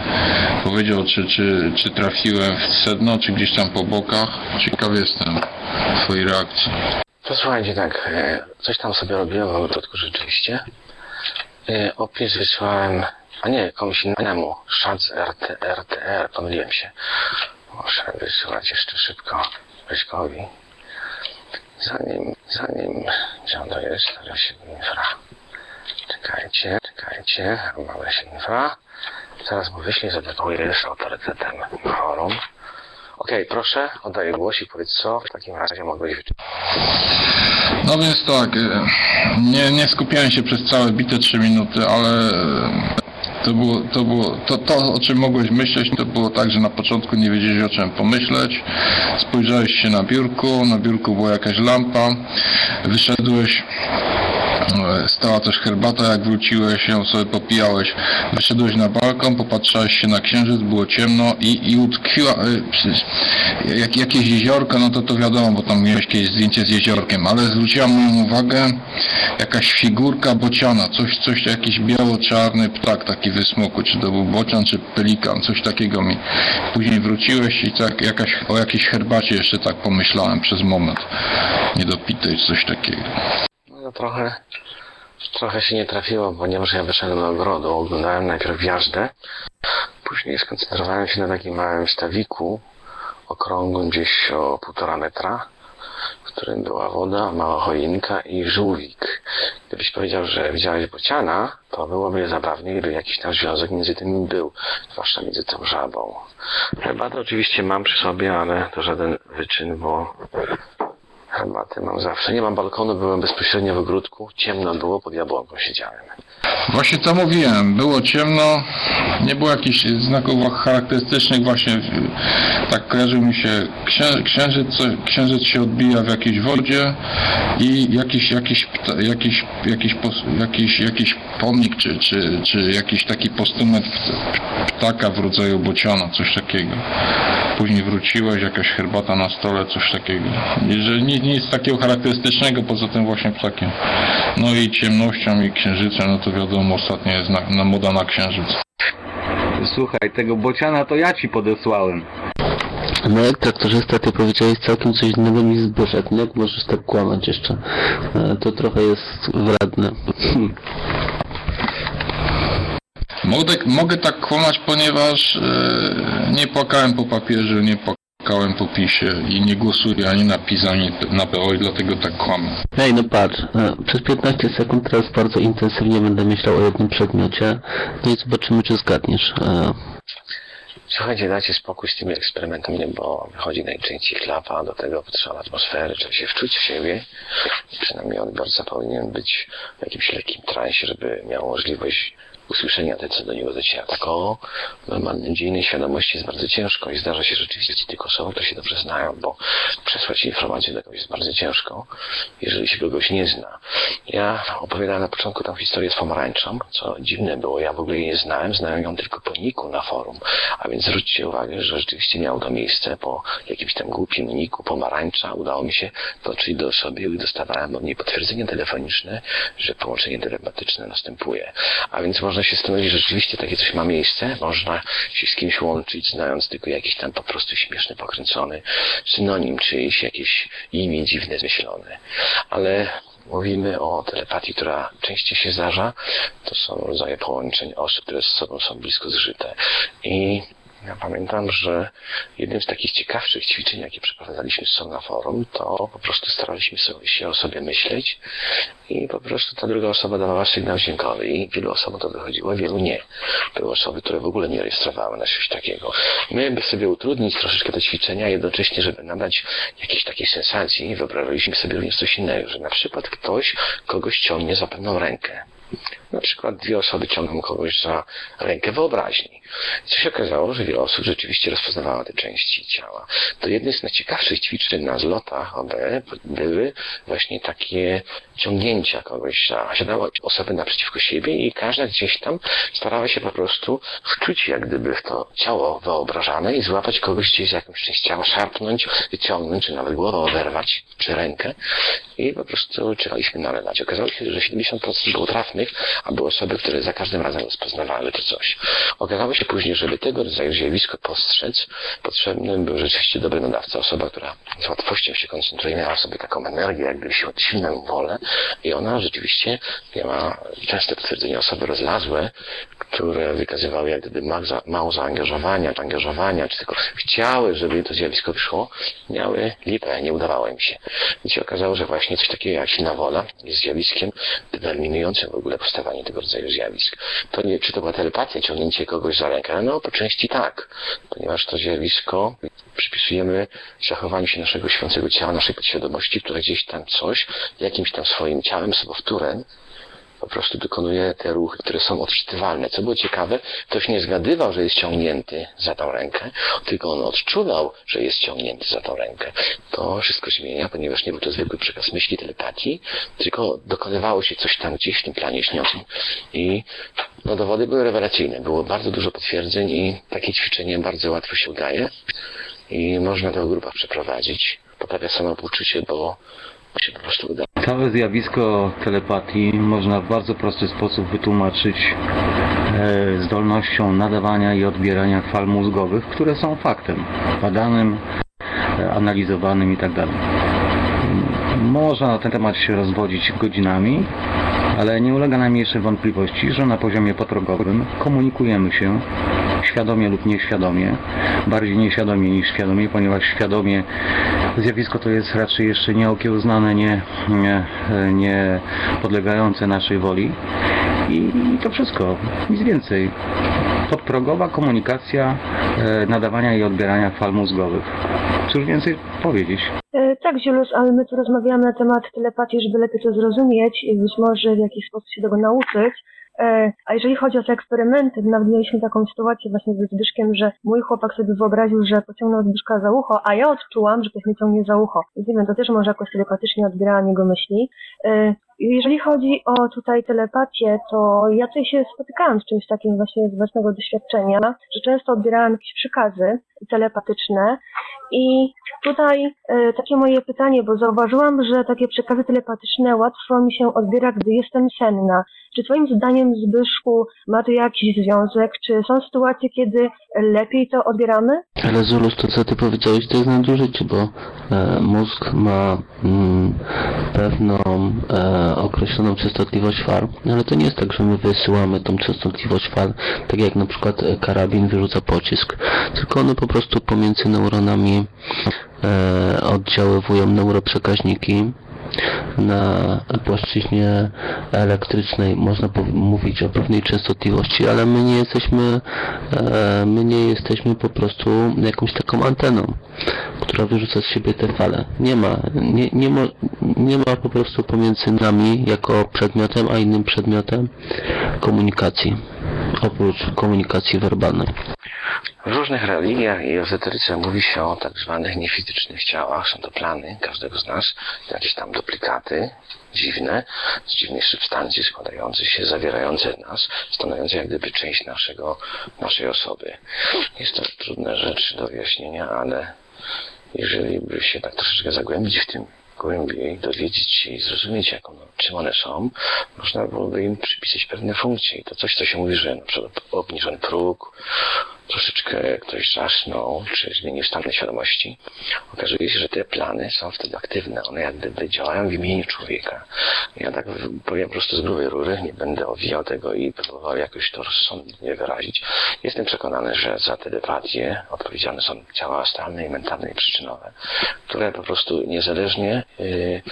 powiedział, czy, czy, czy trafiłem w sedno, czy gdzieś tam po bokach. Ciekaw jestem twojej reakcji. To słuchajcie, tak, e, coś tam sobie robiłem w ogródku rzeczywiście. E, Opis wysłałem, a nie, komuś innemu. Szac RT, RTR, pomyliłem się. Muszę wysłać jeszcze szybko Grześkowi. Zanim, Zanim, gdzie on to jest? Lesie infra. Czekajcie, czekajcie, mamy się infra. Zaraz mu wyślę, zadeklaruję jest autorytetem forum. Okej, proszę, oddaję głos i powiedz co w takim razie mogłeś wyczytać. No więc tak, nie, nie skupiałem się przez całe bite 3 minuty, ale to było, to było, to, to o czym mogłeś myśleć, to było tak, że na początku nie wiedziałeś o czym pomyśleć, spojrzałeś się na biurku, na biurku była jakaś lampa, wyszedłeś, stała też herbata, jak wróciłeś, ją sobie popijałeś, wyszedłeś na balkon, popatrzałeś się na księżyc, było ciemno i, i utkwiła, przecież jak, jakieś jeziorko, no to to wiadomo, bo tam miałeś kiedyś zdjęcie z jeziorkiem, ale zwróciła moją uwagę jakaś figurka bociana, coś, coś, jakiś biało-czarny ptak taki wysmokły, czy to był bocian, czy pelikan, coś takiego mi. Później wróciłeś i tak jakaś, o jakiejś herbacie jeszcze tak pomyślałem przez moment, niedopitej, coś takiego. Trochę, trochę się nie trafiło, ponieważ ja wyszedłem do ogrodu, oglądałem najpierw jazdę, później skoncentrowałem się na takim małym stawiku, okrągłym gdzieś o półtora metra, w którym była woda, mała choinka i żółwik. Gdybyś powiedział, że widziałeś bociana, to byłoby zabawnie, gdyby jakiś tam związek między tym był, zwłaszcza między tą żabą. Herbatę oczywiście mam przy sobie, ale to żaden wyczyn, bo herbaty mam zawsze. Nie mam balkonu, byłem bezpośrednio w ogródku, ciemno było, pod jabłonką siedziałem. Właśnie to mówiłem, było ciemno, nie było jakichś znaków charakterystycznych, właśnie y, tak kojarzył mi się księ, księżyc, księżyc się odbija w jakiejś wodzie i jakiś, jakiś, jakiś, jakiś, jakiś, jakiś pomnik, czy, czy, czy jakiś taki postument pt- ptaka w rodzaju bociana, coś takiego. Później wróciłeś, jakaś herbata na stole, coś takiego. I że nic, takiego charakterystycznego poza tym właśnie ptakiem. No i ciemnością i księżycem, no to wiadomo, ostatnio jest na, na moda na księżyc. Słuchaj, tego bociana to ja ci podesłałem. No jak traktorzysta, ty powiedziałeś całkiem coś innego niż Zbyszek. No jak możesz tak kłamać jeszcze? E, To trochę jest wredne. Mogę, mogę tak kłamać, ponieważ e, nie płakałem po papierze, nie płakałem po PiSie i nie głosuję ani na PiS, ani na PO i dlatego tak kłamę. Ej, no patrz, e, przez 15 sekund teraz bardzo intensywnie będę myślał o jednym przedmiocie. No i zobaczymy, czy zgadniesz. E, Słuchajcie, dajcie spokój z tymi eksperymentami, bo wychodzi najczęściej klapa, do tego potrzeba atmosfery, trzeba się wczuć w siebie. Przynajmniej odbiorca powinien być w jakimś lekkim transie, żeby miał możliwość usłyszenia tego, co do niego dociera. Taką w normalnej dziennej świadomości jest bardzo ciężko i zdarza się rzeczywiście z tych osobom, które się dobrze znają, bo przesłać informację do kogoś jest bardzo ciężko, jeżeli się kogoś nie zna. Ja opowiadałem na początku tą historię z pomarańczą, co dziwne było, ja w ogóle jej nie znałem, znałem ją tylko po niku na forum, a więc zwróćcie uwagę, że rzeczywiście miało to miejsce po jakimś tam głupim niku pomarańcza, udało mi się dotrzeć do osoby i dostawałem od niej potwierdzenie telefoniczne, że połączenie telepatyczne następuje. A więc można się stanowić, że rzeczywiście takie coś ma miejsce, można się z kimś łączyć, znając tylko jakiś tam po prostu śmieszny, pokręcony synonim czyjś, jakieś imię dziwne zmyślone. Ale mówimy o telepatii, która częściej się zdarza. To są rodzaje połączeń osób, które z sobą są blisko zżyte. I ja pamiętam, że jednym z takich ciekawszych ćwiczeń, jakie przeprowadzaliśmy z na forum, to po prostu staraliśmy się o sobie myśleć i po prostu ta druga osoba dawała sygnał dźwiękowy i wielu osobom to wychodziło, wielu nie. Były osoby, które w ogóle nie rejestrowały na coś takiego. My, by sobie utrudnić troszeczkę te ćwiczenia, jednocześnie, żeby nadać jakiejś takiej sensacji, wyobraziliśmy sobie również coś innego, że na przykład ktoś kogoś ciągnie za pewną rękę. Na przykład dwie osoby ciągną kogoś za rękę wyobraźni. I co się okazało, że wiele osób rzeczywiście rozpoznawało te części ciała. To jedne z najciekawszych ćwiczeń na zlotach OB były właśnie takie ciągnięcia kogoś siadały osoby naprzeciwko siebie i każda gdzieś tam starała się po prostu wczuć jak gdyby w to ciało wyobrażane i złapać kogoś gdzieś za jakąś część ciała, szarpnąć, wyciągnąć, czy nawet głowę oberwać, czy rękę i po prostu czekaliśmy na relację. Okazało się, że 70% było trafnych, a były osoby, które za każdym razem rozpoznawały to coś. Okazało się później, żeby tego rodzaju zjawisko postrzec, potrzebny był rzeczywiście dobry nadawca, osoba, która z łatwością się koncentruje, miała sobie taką energię, jakby silną wolę i ona rzeczywiście miała częste potwierdzenie osoby rozlazłe, które wykazywały jak gdyby mało zaangażowania, czy angażowania, czy tylko chciały, żeby to zjawisko wyszło, miały lipę, nie udawało im się. I się okazało, że właśnie coś takiego jak silna wola jest zjawiskiem determinującym w ogóle powstawanie tego rodzaju zjawisk. To nie, czy to była telepatia, ciągnięcie kogoś za rękę? No, po części tak, ponieważ to zjawisko przypisujemy zachowaniu się naszego święcego ciała, naszej podświadomości, która gdzieś tam coś, jakimś tam swoim ciałem, sobowtórem po prostu wykonuje te ruchy, które są odczytywalne. Co było ciekawe, ktoś nie zgadywał, że jest ciągnięty za tą rękę, tylko on odczuwał, że jest ciągnięty za tą rękę. To wszystko zmienia, ponieważ nie był to zwykły przekaz myśli, telepatii, tylko dokonywało się coś tam gdzieś w tym planie śniącym. I no, dowody były rewelacyjne. Było bardzo dużo potwierdzeń i takie ćwiczenie bardzo łatwo się udaje i można to w grupach przeprowadzić. Poprawia samopoczucie, bo się po prostu. Całe zjawisko telepatii można w bardzo prosty sposób wytłumaczyć e, zdolnością nadawania i odbierania fal mózgowych, które są faktem, badanym, e, analizowanym itd. Można na ten temat się rozwodzić godzinami, ale nie ulega najmniejszej wątpliwości, że na poziomie potrogowym komunikujemy się świadomie lub nieświadomie, bardziej nieświadomie niż świadomie, ponieważ świadomie zjawisko to jest raczej jeszcze nieokiełznane, nie, nie, nie podlegające naszej woli. I to wszystko, nic więcej. Podprogowa komunikacja e, nadawania i odbierania fal mózgowych. Cóż więcej powiedzieć? E, Tak, Ziulus, ale my tu rozmawiamy na temat telepatii, żeby lepiej to zrozumieć i być może w jakiś sposób się tego nauczyć. E, A jeżeli chodzi o te eksperymenty, nawet mieliśmy taką sytuację właśnie ze Zbyszkiem, że mój chłopak sobie wyobraził, że pociągnął Zbyszka za ucho, a ja odczułam, że ktoś mnie ciągnie za ucho. Więc nie wiem, to też może jakoś telepatycznie odbierałam jego myśli. E, Jeżeli chodzi o tutaj telepatię, to ja tutaj się spotykałam z czymś takim właśnie z własnego doświadczenia, że często odbierałam jakieś przekazy telepatyczne i tutaj e, takie moje pytanie, bo zauważyłam, że takie przekazy telepatyczne łatwo mi się odbiera, gdy jestem senna. Czy Twoim zdaniem, Zbyszku, ma to jakiś związek? Czy są sytuacje, kiedy lepiej to odbieramy? Ale Zulus, to co ty powiedziałeś, to jest nadużycie, bo e, mózg ma mm, pewną e, określoną częstotliwość fal, ale to nie jest tak, że my wysyłamy tą częstotliwość fal, tak jak na przykład karabin wyrzuca pocisk, tylko one po prostu pomiędzy neuronami e, oddziaływują neuroprzekaźniki, na płaszczyźnie elektrycznej można mówić o pewnej częstotliwości, ale my nie jesteśmy e, my nie jesteśmy po prostu jakąś taką anteną, która wyrzuca z siebie te fale. Nie ma, nie, nie ma, nie ma po prostu pomiędzy nami jako przedmiotem, a innym przedmiotem komunikacji, oprócz komunikacji werbalnej. W różnych religiach i ezoteryce mówi się o tak zwanych niefizycznych ciałach. Są to plany każdego z nas, jakieś tam duplikaty dziwne, z dziwnej substancji składające się, zawierające nas, stanowiące jak gdyby część naszego, naszej osoby. Jest to trudna rzecz do wyjaśnienia, ale jeżeli by się tak troszeczkę zagłębić w tym głębiej, dowiedzieć się i zrozumieć, jak ono, czym one są, można byłoby im przypisać pewne funkcje. I to coś, co się mówi, że na przykład obniżony próg, troszeczkę ktoś zasnął, czy zmienił stan świadomości, okazuje się, że te plany są wtedy aktywne. One jak gdyby działają w imieniu człowieka. Ja tak powiem po prostu z grubej rury, nie będę owijał tego i próbował jakoś to rozsądnie wyrazić. Jestem przekonany, że za telepatię odpowiedzialne są ciała astralne i mentalne i przyczynowe, które po prostu niezależnie yy,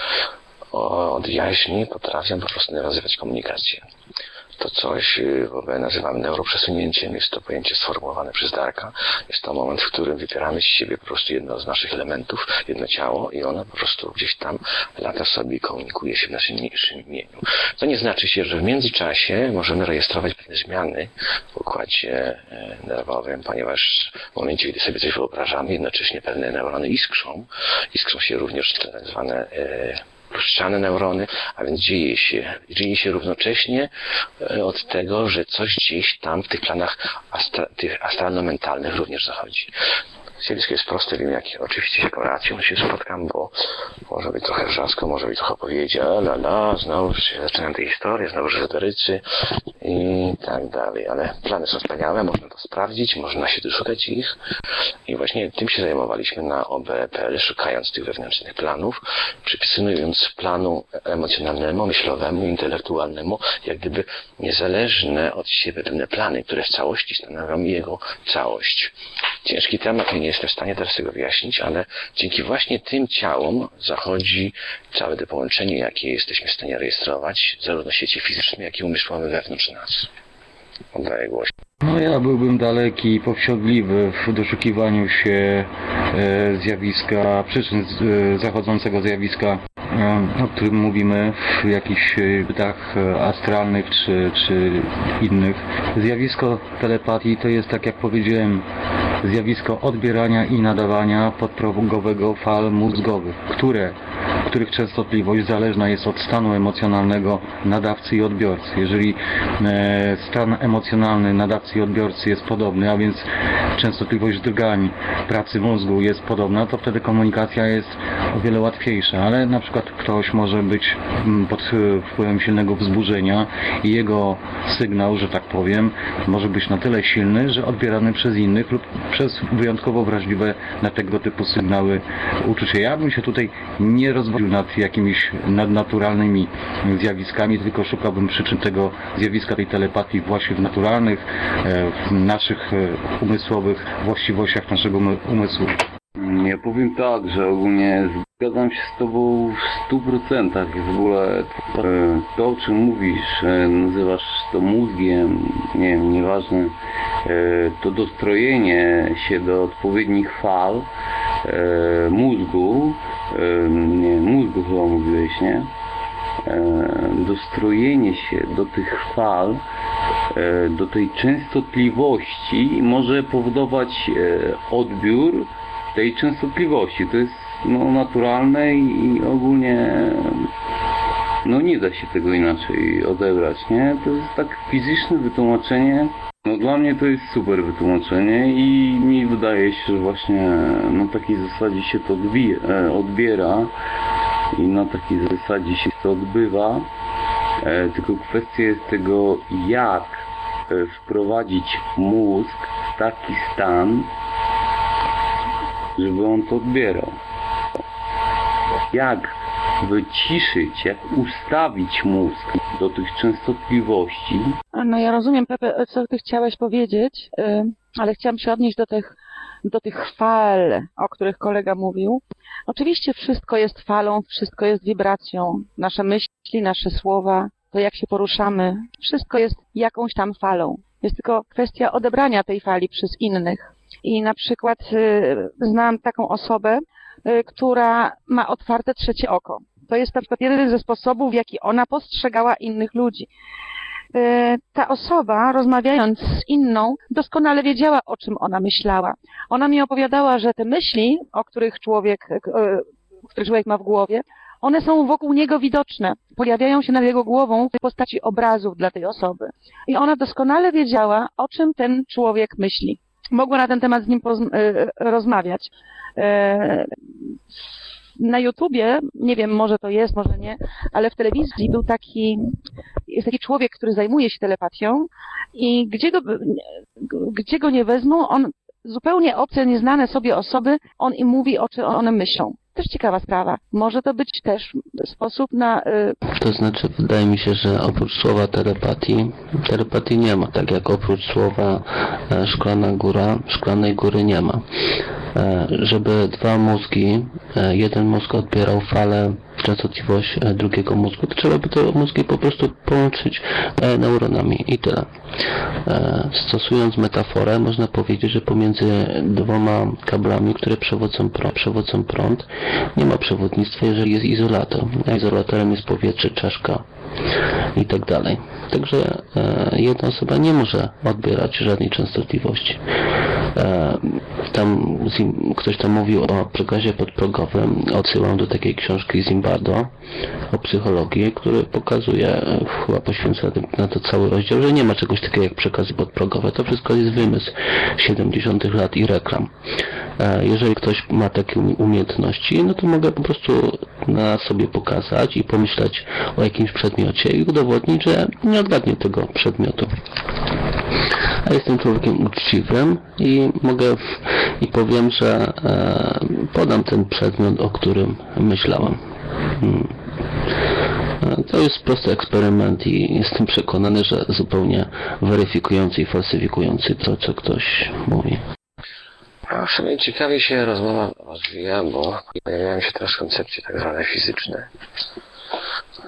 od jaźni potrafią po prostu nawiązywać komunikację. To coś yy, w ogóle nazywamy neuroprzesunięciem. Jest to pojęcie sformułowane przez Darka. Jest to moment, w którym wybieramy z siebie po prostu jedno z naszych elementów, jedno ciało i ono po prostu gdzieś tam lata sobie i komunikuje się w naszym mniejszym imieniu. To nie znaczy się, że w międzyczasie możemy rejestrować pewne zmiany w układzie e, nerwowym, ponieważ w momencie, gdy sobie coś wyobrażamy, jednocześnie pewne neurony iskrzą. Iskrzą się również te tak zwane e, puszczane neurony, a więc dzieje się, dzieje się równocześnie e, od tego, że coś gdzieś tam w tych planach astra, tych astralno-mentalnych również zachodzi. Zjawisko jest proste, wiem jak oczywiście się relacją się spotkam, bo może być trochę rzadko, może być trochę opowiedzi, a la la, znowu się zaczynam te historie, znowu ezoterycy i tak dalej, ale plany są wspaniałe, można to sprawdzić, można się doszukać ich i właśnie tym się zajmowaliśmy na OBPL, szukając tych wewnętrznych planów, przypisując planu emocjonalnemu, myślowemu, intelektualnemu, jak gdyby niezależne od siebie pewne plany, które w całości stanowią jego całość. Ciężki temat, nie jestem w stanie teraz tego wyjaśnić, ale dzięki właśnie tym ciałom zachodzi całe to połączenie, jakie jesteśmy w stanie rejestrować, zarówno sieci fizycznej, jak i umysłowe wewnątrz nas. Oddaję głos. No ja byłbym daleki i powściągliwy w doszukiwaniu się e, zjawiska, przyczyn e, zachodzącego zjawiska, e, o którym mówimy w jakichś bytach astralnych czy, czy innych. Zjawisko telepatii to jest, tak jak powiedziałem, zjawisko odbierania i nadawania podprogowego fal mózgowych, które, których częstotliwość zależna jest od stanu emocjonalnego nadawcy i odbiorcy. Jeżeli e, stan emocjonalny nadawcy i odbiorcy jest podobny, a więc częstotliwość drgań pracy mózgu jest podobna, to wtedy komunikacja jest o wiele łatwiejsza, ale na przykład ktoś może być mm, pod e, wpływem silnego wzburzenia i jego sygnał, że tak powiem, może być na tyle silny, że odbierany przez innych lub przez wyjątkowo wrażliwe na tego typu sygnały uczucie. Ja bym się tutaj nie rozwodził nad jakimiś nadnaturalnymi zjawiskami, tylko szukałbym przyczyn tego zjawiska, tej telepatii właśnie w naturalnych, e, w naszych e, umysłowych właściwościach naszego umy- umysłu. Ja powiem tak, że ogólnie zgadzam się z Tobą w 100% i w ogóle e, to, o czym mówisz, nazywasz to mózgiem, nie wiem, nieważne, to dostrojenie się do odpowiednich fal e, mózgu, e, nie, mózgu chyba mówiłeś, nie? E, dostrojenie się do tych fal, e, do tej częstotliwości może powodować e, odbiór tej częstotliwości. To jest no, naturalne i, ogólnie no nie da się tego inaczej odebrać, nie? To jest tak fizyczne wytłumaczenie. No dla mnie to jest super wytłumaczenie i mi wydaje się, że właśnie na takiej zasadzie się to e, odbiera i na takiej zasadzie się to odbywa. E, tylko kwestia jest tego, jak e, wprowadzić mózg w taki stan, żeby on to odbierał. Jak wyciszyć, jak ustawić mózg do tych częstotliwości, No ja rozumiem, Pepe, co ty chciałeś powiedzieć, ale chciałam się odnieść do tych, do tych fal, o których kolega mówił. Oczywiście wszystko jest falą, wszystko jest wibracją. Nasze myśli, nasze słowa, to jak się poruszamy, wszystko jest jakąś tam falą. Jest tylko kwestia odebrania tej fali przez innych. I na przykład y, znam taką osobę, która ma otwarte trzecie oko. To jest na przykład jeden ze sposobów, w jaki ona postrzegała innych ludzi. Y, Ta osoba, rozmawiając z inną, doskonale wiedziała, o czym ona myślała. Ona mi opowiadała, że te myśli, o których człowiek, y, które człowiek ma w głowie, one są wokół niego widoczne. Pojawiają się nad jego głową w postaci obrazów dla tej osoby. I ona doskonale wiedziała, o czym ten człowiek myśli. Mogła na ten temat z nim y, rozmawiać. E, Na YouTubie, nie wiem, może to jest, może nie, ale w telewizji był taki, jest taki człowiek, który zajmuje się telepatią i gdzie go, gdzie go nie wezmą, on zupełnie obce, nieznane sobie osoby, on im mówi, o czym one myślą. Też ciekawa sprawa. Może to być też sposób na y, To znaczy, wydaje mi się, że oprócz słowa telepatii, telepatii nie ma, tak jak oprócz słowa e, szklana góra, szklanej góry nie ma. E, żeby dwa mózgi, e, jeden mózg odbierał falę, częstotliwość e, drugiego mózgu, to trzeba by te mózgi po prostu połączyć e, neuronami i tyle. E, stosując metaforę, można powiedzieć, że pomiędzy dwoma kablami, które przewodzą prąd, przewodzą prąd nie ma przewodnictwa, jeżeli jest izolator. Izolatorem jest powietrze, czaszka i tak dalej. Także e, jedna osoba nie może odbierać żadnej częstotliwości. E, tam Zim, ktoś tam mówił o przekazie podprogowym. Odsyłam do takiej książki Zimbardo o psychologii, który pokazuje, e, chyba poświęca na to cały rozdział, że nie ma czegoś takiego jak przekazy podprogowe. To wszystko jest wymysł 70. lat i reklam. E, jeżeli ktoś ma takie umiejętności, no to mogę po prostu na sobie pokazać i pomyśleć o jakimś przedmiocie i udowodnić, że nie odgadnie tego przedmiotu. A jestem człowiekiem uczciwym i mogę i powiem, że e, podam ten przedmiot, o którym myślałem. Hmm. E, to jest prosty eksperyment i jestem przekonany, że zupełnie weryfikujący i falsyfikujący to, co ktoś mówi. A w sumie ciekawie się rozmowa rozwija, bo pojawiają się teraz koncepcje tak zwane fizyczne.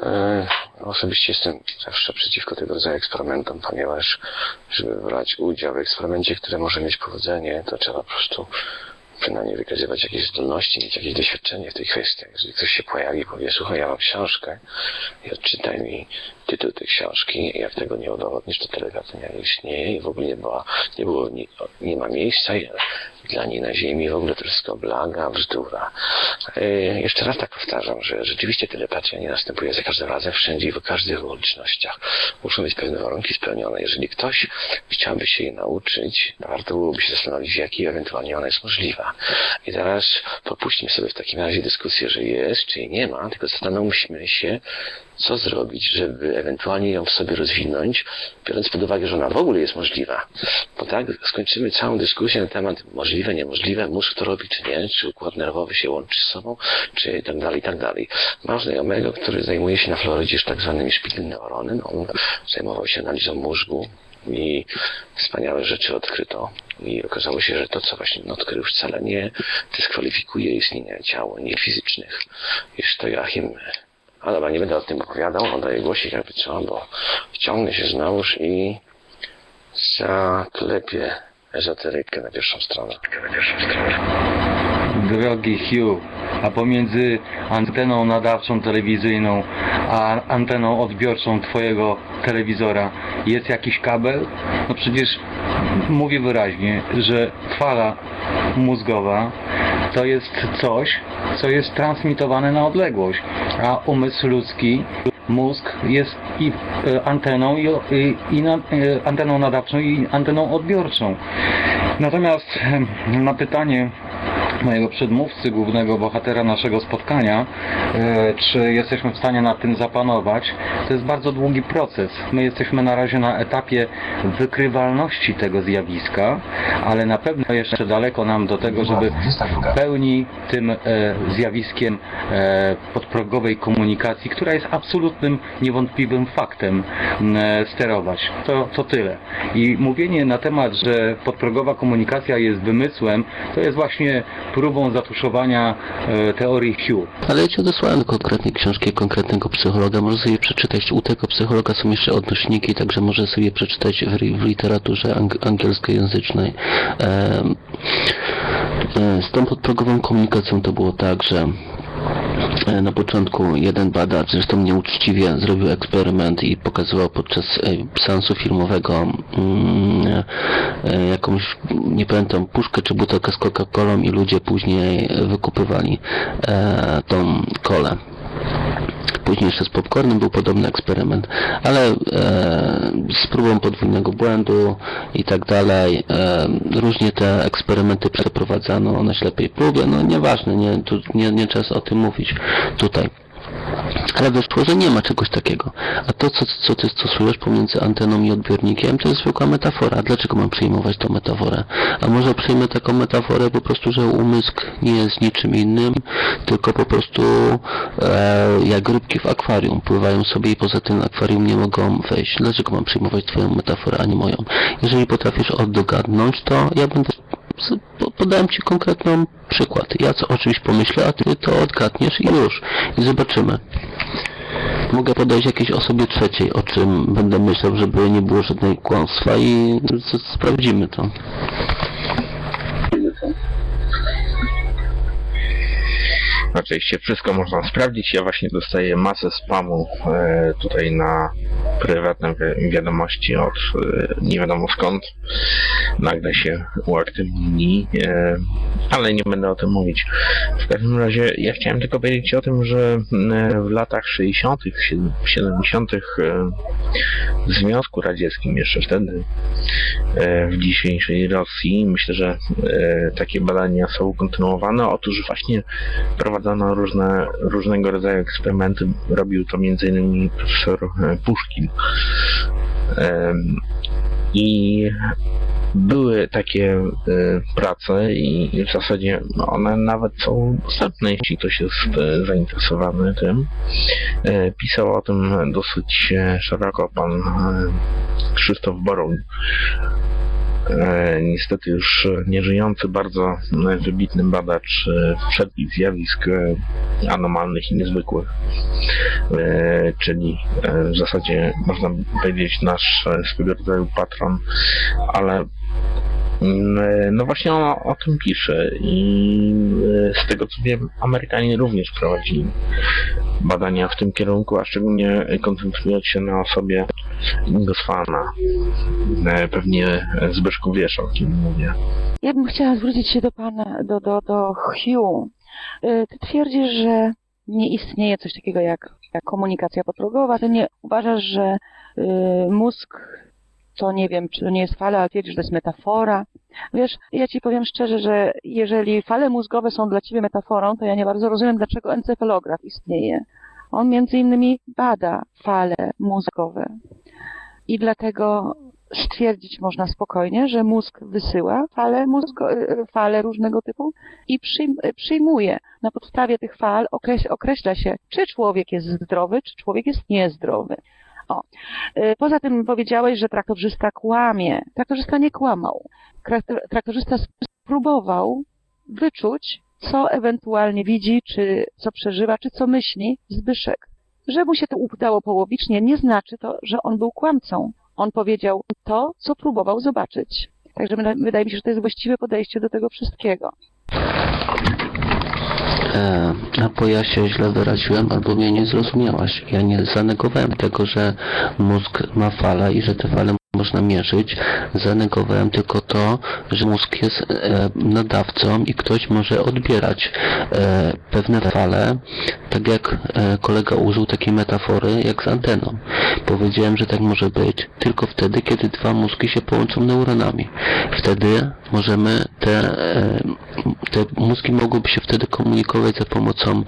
E, osobiście jestem zawsze przeciwko tego rodzaju eksperymentom, ponieważ żeby brać udział w eksperymencie, który może mieć powodzenie, to trzeba po prostu przynajmniej wykazywać jakieś zdolności, mieć jakieś doświadczenie w tej kwestii. Jeżeli ktoś się pojawi i powie, słuchaj, ja mam książkę i odczytaj mi tytuł tej książki, jak tego nie udowodnisz, to telepatia nie istnieje i w ogóle nie, była, nie, było, nie, nie ma miejsca dla niej na ziemi, w ogóle to wszystko blaga, bzdura. Yy, jeszcze raz tak powtarzam, że rzeczywiście telepatia nie następuje za każdym razem, wszędzie i w każdych okolicznościach. Muszą być pewne warunki spełnione. Jeżeli ktoś chciałby się jej nauczyć, warto byłoby się zastanowić, w jakiej ewentualnie ona jest możliwa. I teraz popuśćmy sobie w takim razie dyskusję, że jest, czy jej nie ma, tylko zastanówmy się, co zrobić, żeby ewentualnie ją w sobie rozwinąć, biorąc pod uwagę, że ona w ogóle jest możliwa. Bo tak skończymy całą dyskusję na temat możliwe, niemożliwe, mózg to robi czy nie, czy układ nerwowy się łączy z sobą, czy tak dalej, tak dalej. Mam znajomego, który zajmuje się na Florydzie tak zwanymi szpilneuronem. No, on zajmował się analizą mózgu, i wspaniałe rzeczy odkryto. I okazało się, że to, co właśnie odkrył, wcale nie dyskwalifikuje istnienia ciał niefizycznych. Jest to Joachim ale dobra, nie będę o tym opowiadał, oddaję głosik jakby co, bo wciągnę się znowuż i zaklepię ezoterykę na pierwszą stronę. Na pierwszą stronę. Drogi Hugh, pomiędzy anteną nadawczą telewizyjną a anteną odbiorczą Twojego telewizora jest jakiś kabel? No przecież mówię wyraźnie, że fala mózgowa to jest coś, co jest transmitowane na odległość, a umysł ludzki, mózg jest i e, anteną, i, i na, e, anteną nadawczą i anteną odbiorczą. Natomiast na pytanie mojego przedmówcy, głównego bohatera naszego spotkania, e, czy jesteśmy w stanie nad tym zapanować, to jest bardzo długi proces. My jesteśmy na razie na etapie wykrywalności tego zjawiska, ale na pewno jeszcze daleko nam do tego, żeby w pełni tym zjawiskiem podprogowej komunikacji, która jest absolutnym, niewątpliwym faktem, sterować. To, to tyle. I mówienie na temat, że podprogowa komunikacja jest wymysłem, to jest właśnie próbą zatuszowania e, teorii Hugh. Ale ja Ci odesłałem do konkretnej książki konkretnego psychologa. Może sobie przeczytać. U tego psychologa są jeszcze odnośniki, także może sobie przeczytać w, literaturze ang angielskojęzycznej. E, e, z tą podprogową komunikacją to było tak, że E, na początku jeden badacz, zresztą nieuczciwie, zrobił eksperyment i pokazywał podczas e, seansu filmowego mm, e, jakąś, nie pamiętam, puszkę czy butelkę z Coca-Colą i ludzie później wykupywali tą kolę. Później jeszcze z popcornem był podobny eksperyment, ale e, z próbą podwójnego błędu i tak dalej. E, różnie te eksperymenty przeprowadzano na ślepej próbie. No nieważne, nie, tu, nie, nie czas o tym mówić tutaj. Ale wyszło, że nie ma czegoś takiego. A to, co, co ty stosujesz pomiędzy anteną i odbiornikiem, to jest zwykła metafora. Dlaczego mam przyjmować tą metaforę? A może przyjmę taką metaforę po prostu, że umysł nie jest niczym innym, tylko po prostu e, jak rybki w akwarium. Pływają sobie i poza tym akwarium nie mogą wejść. Dlaczego mam przyjmować twoją metaforę, a nie moją? Jeżeli potrafisz oddogadnąć, to ja będę podałem Ci konkretny przykład. Ja co o czymś pomyślę, a Ty to odgadniesz i już. I zobaczymy. Mogę podać jakiejś osobie trzeciej, o czym będę myślał, żeby nie było żadnego kłamstwa i sprawdzimy to. Oczywiście wszystko można sprawdzić. Ja właśnie dostaję masę spamu e, tutaj na prywatne wi- wiadomości od e, nie wiadomo skąd. Nagle się uaktywnili, e, ale nie będę o tym mówić. W każdym razie ja chciałem tylko powiedzieć o tym, że e, w latach 60., 70. e, w Związku Radzieckim jeszcze wtedy e, w dzisiejszej Rosji. Myślę, że takie badania są kontynuowane. Otóż właśnie prowadzono różne, różnego rodzaju eksperymenty. Robił to m.in. profesor e, Puszkin. I były takie e, prace i w zasadzie one nawet są dostępne, jeśli ktoś jest e, zainteresowany tym. Pisał o tym dosyć szeroko pan Krzysztof Boruń. E, niestety już nieżyjący, bardzo e, wybitny badacz e, wszelkich zjawisk e, anomalnych i niezwykłych. Czyli w zasadzie można powiedzieć nasz swego rodzaju patron, ale no właśnie o, o tym pisze i e, z tego co wiem Amerykanie również prowadzili badania w tym kierunku, a szczególnie koncentrując się na osobie Ingosfana. E, Pewnie Zbyszku wiesz o kim mówię. Ja bym chciała zwrócić się do pana, do, do, do Hugh. Ty twierdzisz, że nie istnieje coś takiego jak, jak komunikacja podprogowa. Ty nie uważasz, że y, mózg to nie wiem, czy to nie jest fala, ale twierdzisz, że to jest metafora. Wiesz, ja ci powiem szczerze, że jeżeli fale mózgowe są dla ciebie metaforą, to ja nie bardzo rozumiem, dlaczego encefalograf istnieje. On między innymi bada fale mózgowe. I dlatego stwierdzić można spokojnie, że mózg wysyła fale, mózgo, fale różnego typu i przyjm, przyjmuje. Na podstawie tych fal okreś, określa się, czy człowiek jest zdrowy, czy człowiek jest niezdrowy. O. E, Poza tym powiedziałeś, że traktorzysta kłamie. Traktorzysta nie kłamał. Traktor- Traktorzysta spróbował wyczuć, co ewentualnie widzi, czy co przeżywa, czy co myśli Zbyszek. Że mu się to udało połowicznie, nie znaczy to, że on był kłamcą. On powiedział to, co próbował zobaczyć. Także wyda- wydaje mi się, że to jest właściwe podejście do tego wszystkiego. E, albo ja się źle wyraziłem, albo mnie nie zrozumiałaś. Ja nie zanegowałem tego, że mózg ma fale i że te fale można mierzyć. Zanegowałem tylko to, że mózg jest e, nadawcą i ktoś może odbierać e, pewne fale, tak jak e, kolega użył takiej metafory jak z anteną. Powiedziałem, że tak może być tylko wtedy, kiedy dwa mózgi się połączą neuronami. Wtedy możemy te, te mózgi mogłyby się wtedy komunikować za pomocą